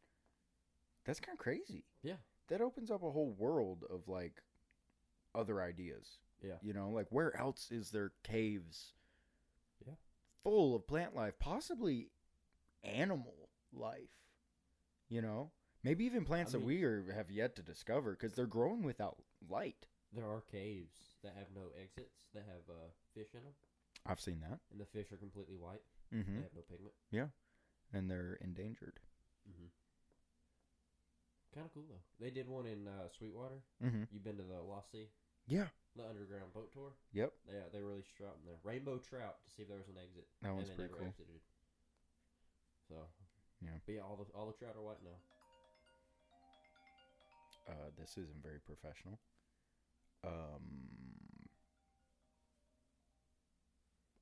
that's kind of crazy. Yeah. That opens up a whole world of like other ideas. Yeah. You know, like where else is there caves? Yeah. Full of plant life, possibly animal life. You know, maybe even plants I that we are, have yet to discover because they're growing without light. There are caves that have no exits that have uh, fish in them, I've seen that. and the fish are completely white. Mm-hmm. They have no pigment. Yeah and they're endangered. Mm-hmm. Kind of cool though. They did one in uh, Sweetwater. Mm-hmm. You been to the Lost Sea, Yeah. the underground boat tour? Yep. Yeah, they released trout in there. Rainbow trout to see if there was an exit. That and one's they pretty never cool. exited. So. Yeah. But yeah, all the all the trout are white now. Uh, this isn't very professional. Um,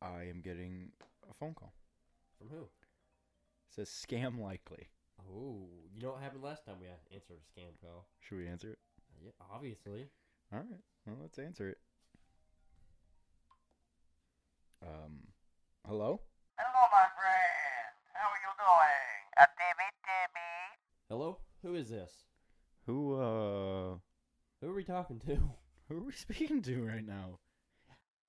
I am getting a phone call. From who? It says scam likely. Oh, you know what happened last time we answered a scam call? Should we answer it? Yeah, obviously. All right. Well, let's answer it. Um, hello? Hello, my friend. How are you doing? A Timmy Timmy? Hello, who is this? Who uh Who are we talking to? who are we speaking to right now?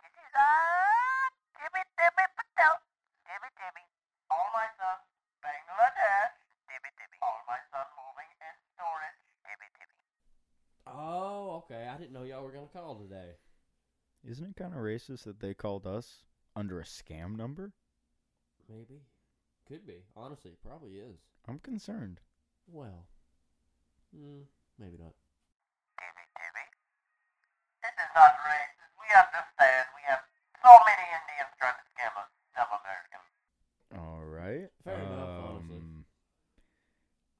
This is uh Timmy Timmy Patel. Timmy Timmy. All my son, Bangladesh. Timmy Timmy. All my son moving in storage. Timmy Timmy. Oh, okay. I didn't know y'all were gonna call today. Isn't it kind of racist that they called us under a scam number? Maybe. Could be. Honestly, it probably is. I'm concerned. Well. Hmm. Maybe not. Timmy Timmy. This is not racist. We understand. We have so many Indians trying to scam us, some Americans. All right. Fair enough, honestly. Um,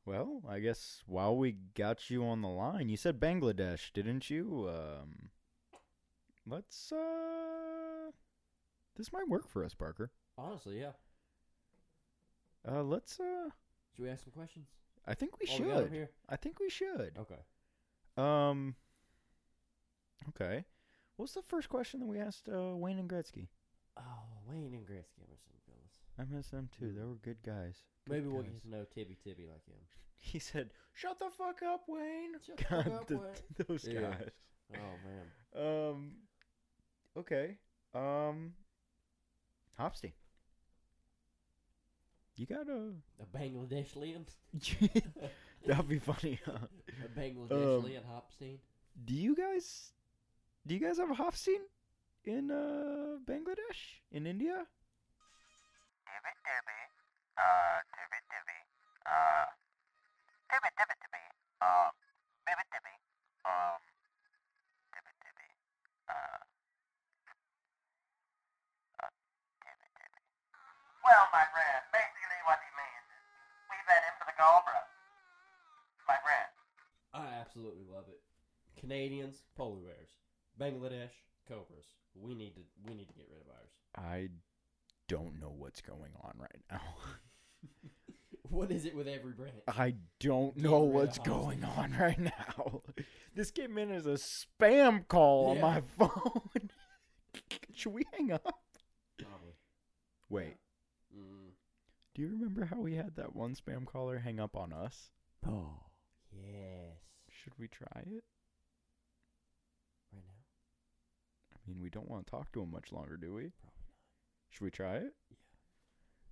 Well, I guess while we got you on the line, you said Bangladesh, didn't you? Um, let's uh, this might work for us, Parker. Honestly, yeah. Uh, let's uh, Should we ask some questions? I think we While should. I think we should. Okay. Um. Okay. What's the first question that we asked uh, Wayne and Gretzky? Oh, Wayne and Gretzky, I miss them fellas. I miss them too. They were good guys. Good Maybe we'll guys. get to know Tibby Tibby like him. He said, "Shut the fuck up, Wayne." Shut the fuck up, Wayne. Those Yeah. guys. Oh man. Um. Okay. Um. Hopstein. You got a. A Bangladesh Liam? That'd be funny. Huh? a Bangladesh Um, Liam Hopstein? Do you guys? Do you guys have a Hopstein in uh Bangladesh in India? Uh. Uh. Um. Um. Uh, uh. Well, my friend, basically what he means is we've had him for the Cobra. My friend. I absolutely love it. Canadians, polar bears. Bangladesh, cobras. We need to we need to get rid of ours. I don't know what's going on right now. What is it with every brand? I don't Get know rid of what's Hopstein. going on right now. This came in as a spam call on Yeah. my phone. Should we hang up? Probably. Wait. Do you remember how we had that one spam caller hang up on us? Oh. Yes. Should we try it? Right now? I mean, we don't want to talk to him much longer, do we? Probably not. Should we try it?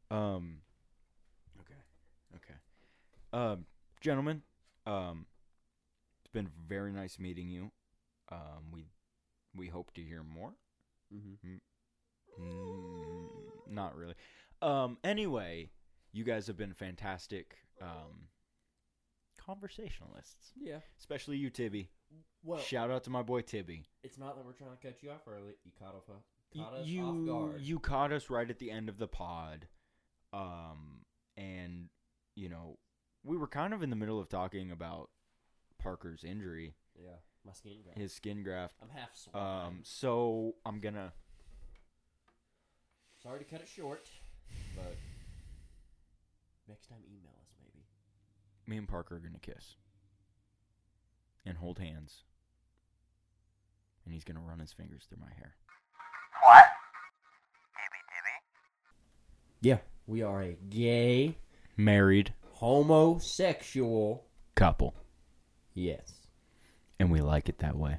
Yeah. Um. Okay. Okay. Um, gentlemen, um, it's been very nice meeting you. Um, we we hope to hear more. Mm-hmm. Mm, not really. Um. Anyway, you guys have been fantastic. Um, conversationalists, Yeah. especially you, Tibby. Well, Shout out to my boy Tibby. it's not that we're trying to cut you off early. You caught off, uh, caught us off guard. you caught us right at the end of the pod, um, and you know we were kind of in the middle of talking about Parker's injury, yeah. My skin graft. his skin graft. I'm half. Um, so I'm gonna Sorry to cut it short, but next time email us maybe. me and Parker are gonna kiss and hold hands, and he's gonna run his fingers through my hair. What? Tibby Tibby. Yeah, we are a gay Married homosexual. couple, Yes, and we like it that way.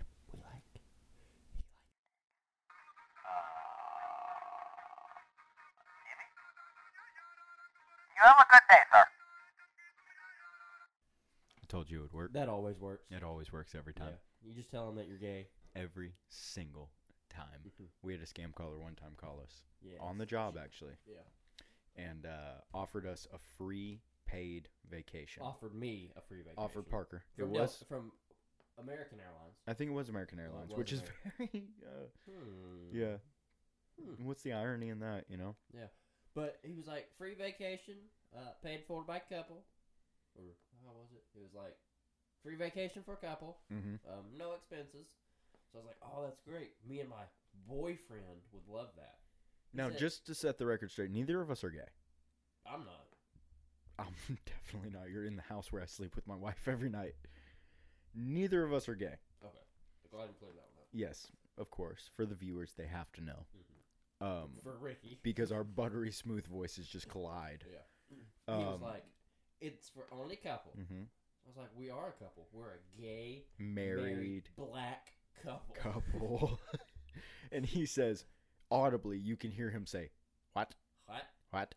You have a good day, sir. I told you it would work. That always works. It always works every Yeah, time. you just tell them that you're gay. Every single time. Mhm. We had a scam caller one time call us Yeah, on the job actually, Yeah, and uh, offered us a free paid vacation. offered me a free vacation. Offered Parker. from it Del- was. from American Airlines. I think it was American it Airlines, was which is very. Uh, Hmm. yeah. Hmm. What's the irony in that? You know. But he was like free vacation, uh, paid for by couple, or how was it? It was like free vacation for a couple, Mm-hmm. um, no expenses. So I was like, oh, that's great. Me and my boyfriend would love that. Now, just to set the record straight, neither of us are gay. I'm not. I'm definitely not. You're in the house where I sleep with my wife every night. Neither of us are gay. Okay, go ahead and clear that one up. Yes, of course. For the viewers, they have to know. Mhm. Um, For Ricky, because our buttery smooth voices just collide. yeah, Um, he was like, it's for only couple. hmm I was like, we are a couple. We're a gay married black couple. couple. and he says, audibly, you can hear him say, What? What? What?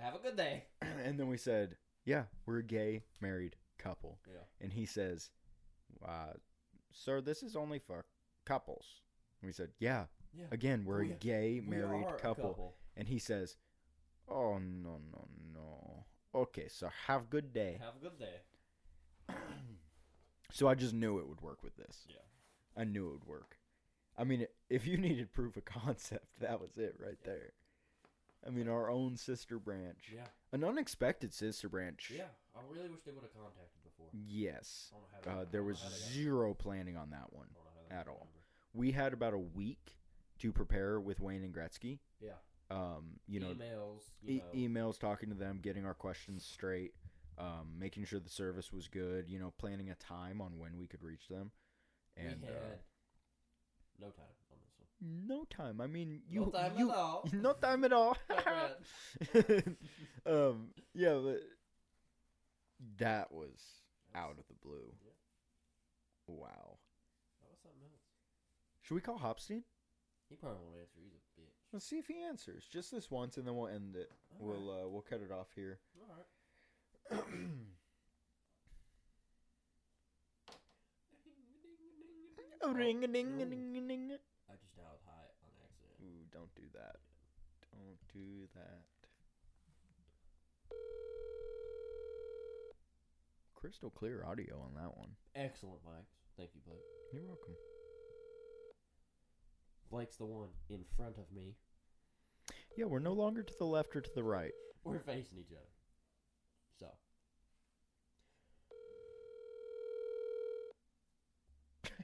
Have a good day. And then we said, Yeah, we're a gay married couple. Yeah. And he says, uh, Sir, this is only for couples. And we said, Yeah, Yeah. again, we're We- a gay married a couple. And he says, Oh, no, no, no. Okay, so have a good day. Have a good day. so I just knew it would work with this. Yeah. I knew it would work. I mean, if you needed proof of concept, that was it right there. I mean, our own sister branch, Yeah, an unexpected sister branch. yeah. I really wish they would have contacted before. Yes. I don't know how they- Uh, there know was how they got- zero planning on that one. I don't know how they at got all. the number. We had about a week to prepare with Wayne and Gretzky. Yeah. Um, you know, emails. You e- know, emails talking to them, getting our questions straight, um, making sure the service was good. You know, planning a time on when we could reach them. And we uh, no time on this one. no time. I mean, you no time you at all. no time at all. Um, yeah, but that was out of the blue. Yeah. Wow. That was something else. Should we call Hopstein? He probably won't answer. He's a bitch. Let's see if he answers. Just this once, and then we'll end it. We'll uh, we'll cut it off here. All right. Ring a ding a ding a ding. I just dialed high on accident. Ooh, don't do that. Don't do that. Crystal clear audio on that one. Excellent, Mike. Thank you, Blake. You're welcome. Blake's the one in front of me. Yeah, we're no longer to the left or to the right. We're facing each other. So.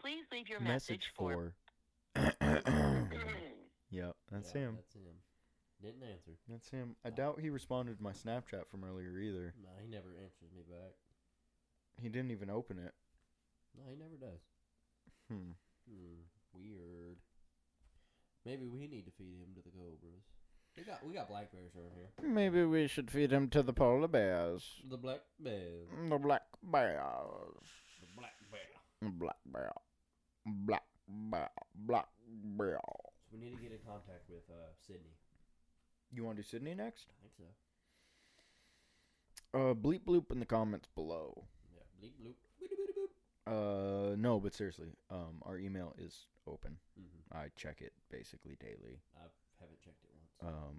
Please leave your Message message, for. for. yep, that's yeah, him. That's him. Didn't answer. That's him. I doubt he responded to my Snapchat from earlier either. No, he never answers me back. He didn't even open it. No, he never does. Hmm. Hmm. Weird. Maybe we need to feed him to the cobras. We got we got black bears around here. Maybe we should feed him to the polar bears. The black bears. The black bears. The black bear. Black bear. Black bear. Black bear. So we need to get in contact with uh Sydney. You want to do Sydney next? I think so. Uh, bleep bloop in the comments below. Yeah. Bleep bloop. Uh, no, but seriously, um, our email is open. Mm-hmm. I check it basically daily. I haven't checked it once. Um,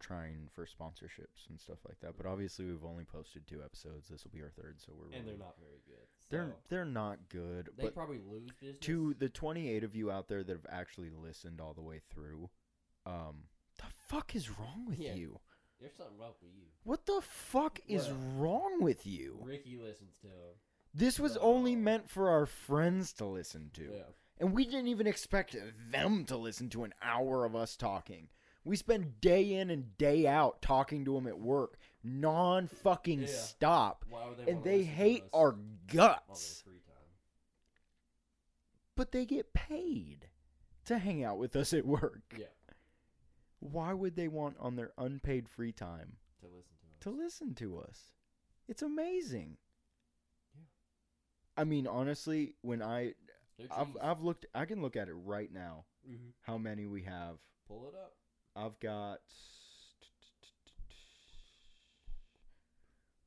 trying for sponsorships and stuff like that. But obviously, we've only posted two episodes. This will be our third, so we're and they're not very good. they're they're not good. they probably lose business. to the 28 of you out there that have actually listened all the way through, um, the fuck is wrong with Yeah. you? There's something wrong with you. What the fuck is Well, wrong with you? Ricky listens to him. This was only meant for our friends to listen to. Yeah. And we didn't even expect them to listen to an hour of us talking. We spend day in and day out talking to them at work, non fucking Yeah. stop. Why would they And wanna they listen to hate us our on their guts. free time? But they get paid to hang out with us at work. Yeah. Why would they want on their unpaid free time To listen to us. to listen to us? It's amazing. Yeah. I mean, honestly, when I I've. I've looked I can look at it right now Mhm. how many we have. Pull it up. I've got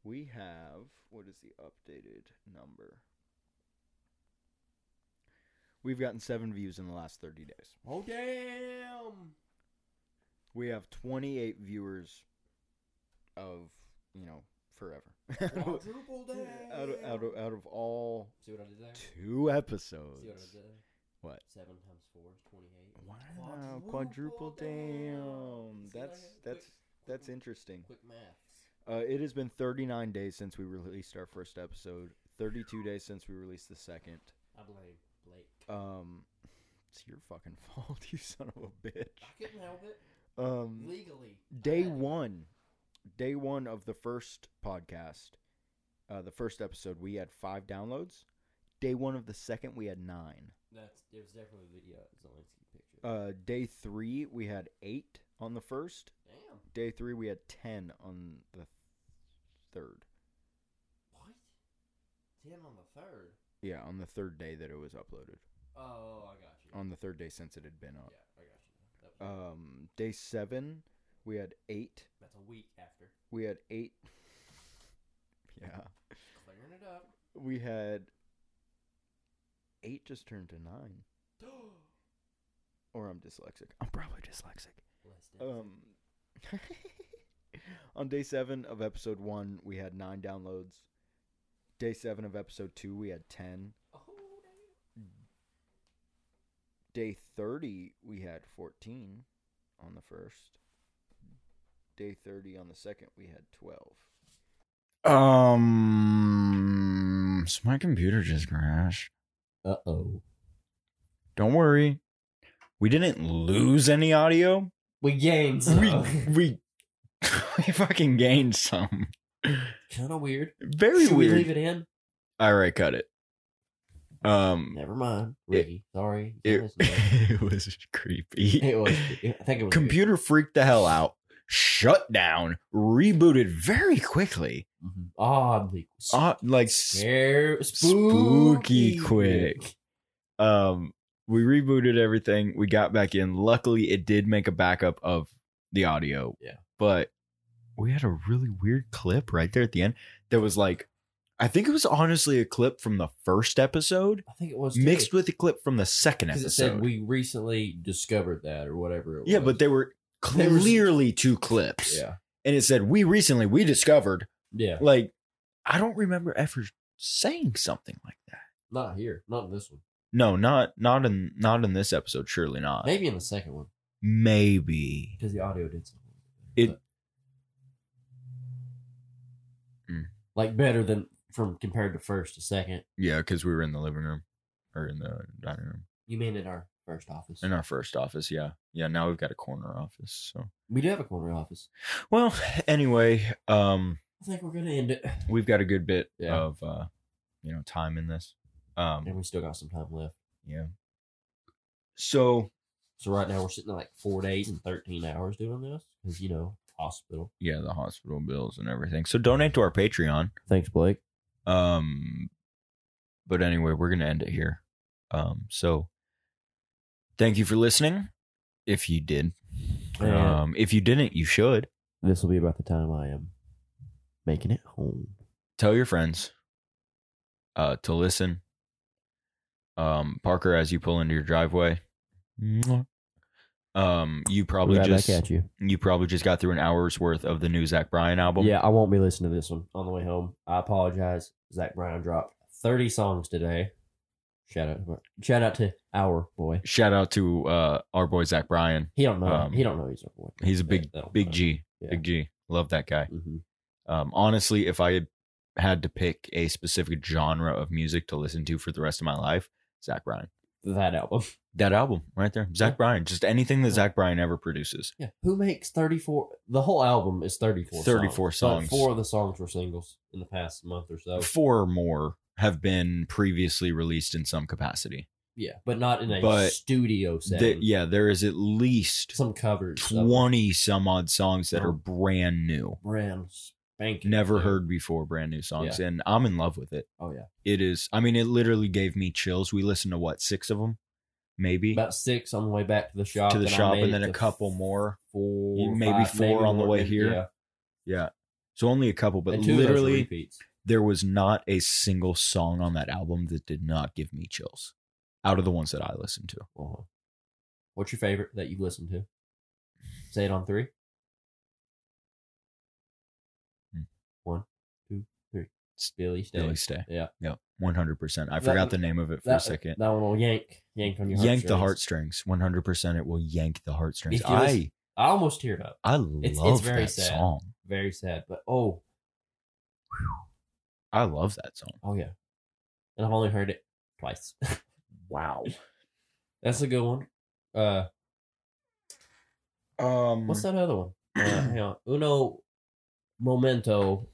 we have what is the updated number? We've gotten 7 views in the last 30 days. Oh damn! We have 28 viewers of, you know, forever. Quadruple damn! out of out of out of all See what I did there? two episodes. See what I did there? What? Seven times four is twenty-eight. Wow, quadruple damn. See what I That's did? that's Quick- that's interesting. Quick maths. Uh, it has been 39 days since we released our first episode. 32 days since we released the second. I blame Blake. Um, it's your fucking fault, you son of a bitch. I couldn't help it. Um, Legally. Day one, day one of the first podcast, uh, the first episode, we had five downloads. Day one of the second, we had nine. That's it was definitely a video. Zelensky picture. Uh, day three, we had eight on the first. Damn. Day three, we had ten on the third. What? Ten on the third. Yeah, on the third day that it was uploaded. Oh, I got you. On the third day since it had been on. yeah, up. I got you. That was, Um, day seven, we had eight. that's a week after. We had eight. yeah, Clearing it up. we had eight. Just turned to nine. Or I'm dyslexic. I'm probably dyslexic. Um, On day seven of episode one, we had nine downloads. Day seven of episode two, we had ten. Day thirty, we had fourteen on the first. Day thirty on the second, we had twelve. Um, so my computer just crashed. Uh oh. Don't worry, we didn't lose any audio. We gained We some. we we fucking gained some. kind of weird. Very Should weird. we leave it in? All right, cut it. Um, Never mind. It- Ricky, sorry. it, listen to it was creepy. it. It was. I think it was. Computer freaked the hell out. Shut down. Rebooted very quickly. Mhm. Oddly. Uh, like Scare, spooky quick. um, we rebooted everything. We got back in. Luckily, it did make a backup of the audio. Yeah. but we had a really weird clip right there at the end. That was like, I think it was honestly a clip from the first episode I think it was mixed with a clip from the second episode. it said we recently discovered that or whatever. It yeah, was. but they were They were- clearly two clips. yeah, and it said we recently we discovered. yeah, Like, I don't remember ever saying something like that. not here, not in this one. No, not not in not in this episode. Surely not. Maybe in the second one Maybe. because the audio did something. It- But- Mm. like better than from compared to first to second. Yeah, because we were in the living room or in the dining room You mean in our first office? in our first office. Yeah, yeah. Now we've got a corner office. So, we do have a corner office. well, anyway, um, I think we're gonna end it, we've got a good bit Yeah. of uh, you know, time in this. Um, and we still got some time left. yeah. So So right now we're sitting at like four days and thirteen hours doing this because you know hospital. yeah, the hospital bills and everything. So donate to our Patreon. Thanks, Blake. Um, but anyway, we're gonna end it here. Um, so thank you for listening. If you did, um, if you didn't, you should This will be about the time I am making it home. tell your friends uh to listen. Um, Parker, as you pull into your driveway, mwah. Um, you probably right just back at you. you probably just got through an hour's worth of the new Zach Bryan album. Yeah, I won't be listening to this one on the way home. I apologize. Zach Bryan dropped 30 songs today. Shout out, shout out to our boy. Shout out to uh our boy Zach Bryan. He don't know. Um, he don't know he's our boy. He's a big big. G. Yeah. Big G. Love that guy. hmm Um, honestly, if I had to pick a specific genre of music to listen to for the rest of my life, Zach Bryan. That album. That album right there, Zach. Bryan. Just anything that. Zach Bryan ever produces. Yeah. Who makes 34? The whole album is 34 34 songs. songs. Four of the songs were singles in the past month or so. Four or more have been previously released in some capacity. Yeah. But not in a But studio setting. yeah, there is at least Some covers. of twenty some odd songs that are brand new, brand spanking. never new. heard before, brand new songs, Yeah. and I'm in love with it. Oh, yeah. It is. I mean, it literally gave me chills. We listened to what six of them, maybe About six on the way back to the shop. to the and shop, and then a couple more. four, maybe five, four on the way here. Yeah, Yeah. So only a couple, but and two of those were literally there was not a single song on that album that did not give me chills. Out of the ones that I listened to. Uh-huh. What's your favorite that you've listened to? Say it on three. One, two, three. Billy Stay. Billy Stay. Yeah. Yep. One hundred percent. I That- forgot the name of it for that, a second. That one will yank, yank on your yank the heartstrings. heartstrings. One hundred percent it will yank the heartstrings. I I almost teared up. I It's- love it's very that sad. song. Very sad, but oh, I love that song. oh yeah. And I've only heard it twice. Wow. That's a good one. Uh, Um what's that other one? Uh, hang on. Uno momento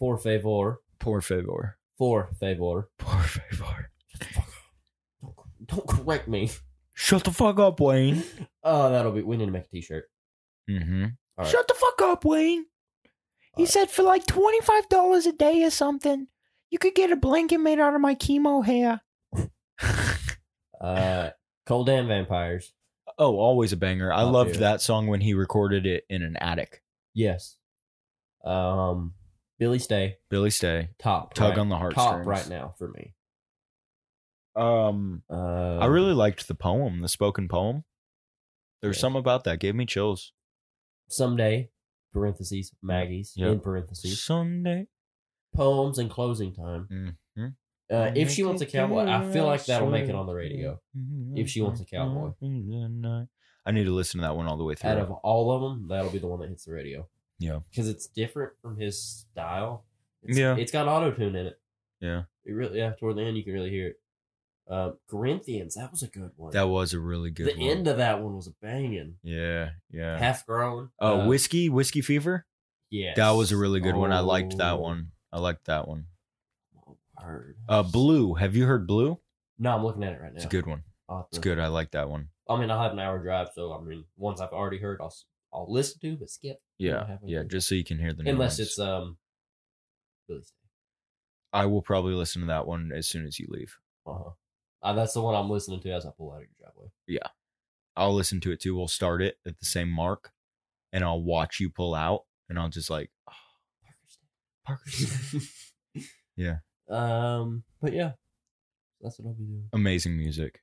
for favor. Poor favor. For favor. Poor favor. Don't, don't correct me. Shut the fuck up, Wayne. Oh, that'll be. We need to make a T-shirt. Mm-hmm. Right. Shut the fuck up, Wayne. He All right. said for like twenty five dollars a day or something, you could get a blanket made out of my chemo hair. Uh, Cold Damn Vampires. oh, always a banger. I Oh, loved dude. that song when he recorded it in an attic. Yes. Um, Billy Stay. Billy Stay. Top. Tug right, on the heartstrings, Top right now for me. Um, I really liked the poem, the spoken poem. There's Yeah. something about that gave me chills. someday parentheses Maggie's Yep. in parentheses Sunday. poems and closing time. Mm-hmm. Uh, if she wants a cowboy, I feel like that'll make it on the radio. If she wants a cowboy. I need to listen to that one all the way through. Out of all of them, that'll be the one that hits the radio. Yeah. because it's different from his style. It's, Yeah. it's got auto tune in it. Yeah. It really, yeah. Toward the end, you can really hear it. Uh, Corinthians, that was a good one. That was a really good the one. end of that one was a banging. yeah, yeah. Half grown. Uh, whiskey, whiskey fever. Yeah, That was a really good one. I liked Oh. that one. I liked that one. Word. Uh, blue. Have you heard blue? No, I'm looking at it right now. It's a good one. It's good. I like that one. I mean, I'll have an hour drive, so I mean, once I've already heard, I'll I'll listen to, but skip. Yeah, yeah. Just so you can hear the unless it's um, Billy Stay. I will probably listen to that one as soon as you leave. Uh-huh. Uh, that's the one I'm listening to as I pull out of your driveway. Yeah, I'll listen to it too. We'll start it at the same mark, and I'll watch you pull out, and I'll just like, Parker. Yeah. Um, but yeah, that's what I'll be doing. Amazing music.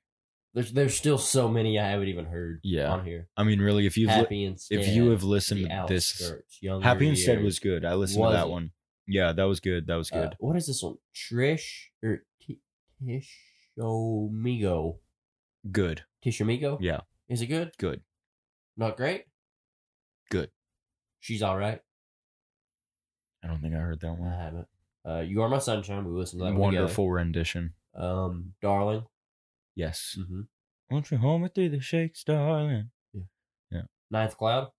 There's there's still so many I haven't even heard. Yeah. on here. I mean, really, if you've li- instead. if you have listened to this, Happy Instead was good. I listened Was to that it? one. Yeah, that was good. That was Uh, good. what is this one? Trish or T- Tishomingo? good. Tishomingo? Yeah, Is it good? good. Not great. Good. She's all right. I don't think I heard that I one. haven't. Uh, you are my sunshine. We listened to that one Wonderful rendition. Um, darling. Yes. Mm-hmm. Won't you hold me through the shakes, darling? Yeah. yeah. Ninth cloud.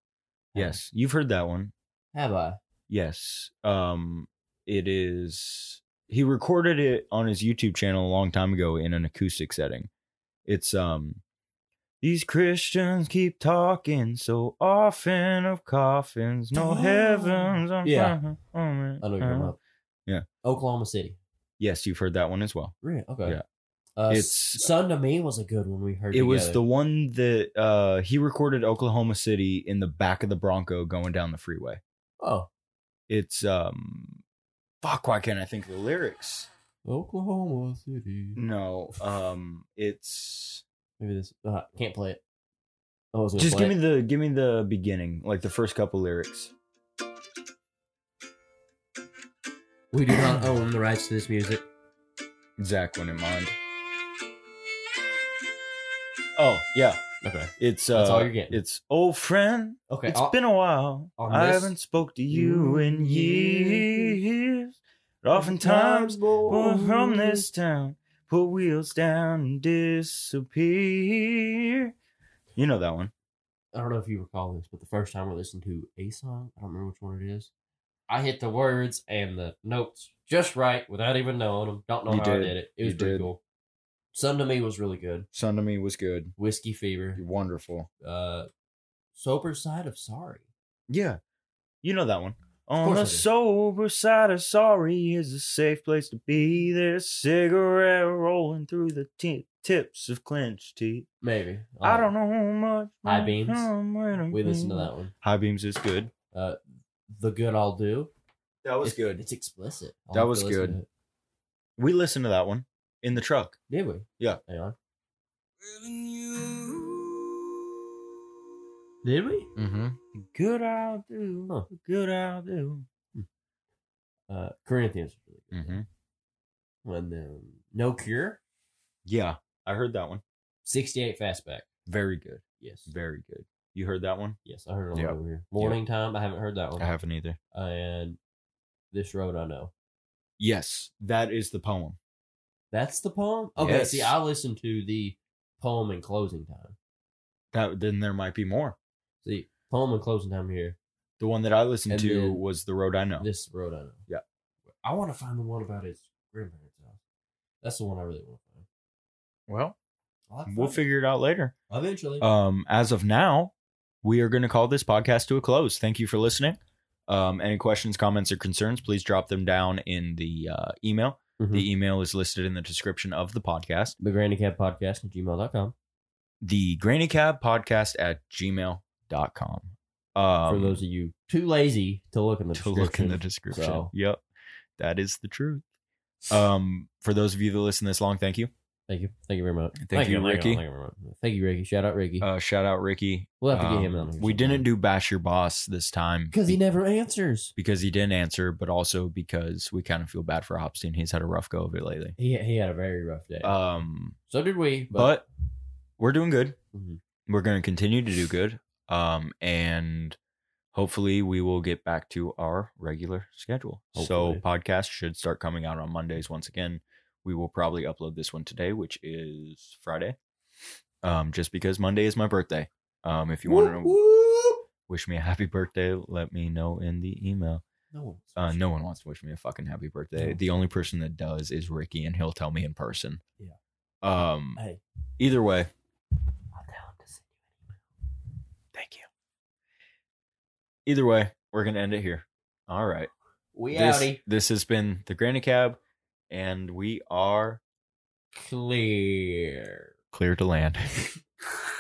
Yes, you've heard that one. Have I? Yes. Um, it is. He recorded it on his YouTube channel a long time ago in an acoustic setting. It's um, these Christians keep talking so often of coffins, no Oh. heavens. on Yeah. fire. Oh. I know you're talking about. Yeah. Oklahoma City. Yes, you've heard that one as well. Really? Okay. Yeah. Uh, It's- Sun to Me was a good one we heard. It was the one that uh he recorded Oklahoma City in the back of the Bronco going down the freeway. oh It's um, fuck. Why can't I think of the lyrics? Oklahoma City. No, um, it's Maybe this uh, can't play it. I just play give me the give me the beginning, like the first couple lyrics. We do not own the rights to this music. Zach wouldn't mind. Yeah, Okay. it's uh, That's all you're getting. It's old friend. Okay. It's I'll- been a while. on I this- haven't spoke to you in years. But oftentimes, we're from this town. Put wheels down and disappear. You know that one. I don't know if you recall this, but the first time we listened to a song, I don't remember which one it is. I hit the words and the notes just right without even knowing them. Don't know You how I did. did it. It You was pretty did. cool. Sun to Me was really good. Sun to Me was good. Whiskey Fever. Wonderful. Uh, Sober Side of Sorry. Yeah. You know that one. On course the I do. sober side of sorry is a safe place to be. There's cigarette rolling through the ti- tips of clenched teeth. Maybe. I don't know how much. High Beams. I'm waiting We listened to that one. High beams is good. Uh, The Good I'll Do. That was It's- good. It's explicit. I'll That was listen good. We listened to that one in the truck. Did we? Yeah. Hang on. Did we? Mm-hmm. Good I'll do. Huh. Good I'll do. Uh, Corinthians. was really good. Mm-hmm. And then No Cure. Yeah, I heard that one. 68 Fastback. Very good. Yes. Very good. You heard that one? Yes, I heard it on Yep. over here. Morning Time. I haven't heard that one. I haven't either. And This Road I Know. Yes, that is the poem. That's the poem? Okay, see, I listened to the poem and closing time. That then there might be more. See, poem and closing time here. The one that I listened And to then was the road I know. This road I know. Yeah. I want to find the one about his grandparents' house. That's the one I really want to find. well, I'll have to we'll find it. figure it out later. eventually. Um, as of now, we are going to call this podcast to a close. Thank you for listening. Um, any questions, comments, or concerns, please drop them down in the uh, email. Mhm. The email is listed in the description of the podcast. the Granny Cab Podcast at gmail.com. The Granny Cab Podcast at gmail.com. Um, For those of you too lazy to look in the to description. look in the description. So- Yep. That is the truth. Um, for those of you that listen this long, thank you. Thank you. Thank you very much. Thank you, Ricky. Thank you very much. Thank you, Ricky. Shout out Ricky. Uh, shout out Ricky. we'll have to get him Um, on. here we didn't do bash your boss this time because he never answers. because he didn't answer, but also because we kind of feel bad for Hopstein. He's had a rough go of it lately. He he had a very rough day. Um, so did we. But, but we're doing good. Mhm. We're going to continue to do good. Um, and hopefully we will get back to our regular schedule. So Hopefully. podcasts should start coming out on Mondays once again. We will probably upload this one today, which is Friday. Um, just because Monday is my birthday. Um, if you want to Whoop, whoop. wish me a happy birthday, let me know in the email. No, Uh, no one wants to wish me a fucking happy birthday. No. The only person that does is Ricky, and he'll tell me in person. Yeah. Um. Hey, Either way, I'll tell him to send you thank you. Either way, we're gonna end it here. All right. We This, outie. this has been the Granny Cab, and we are Clear. clear to land.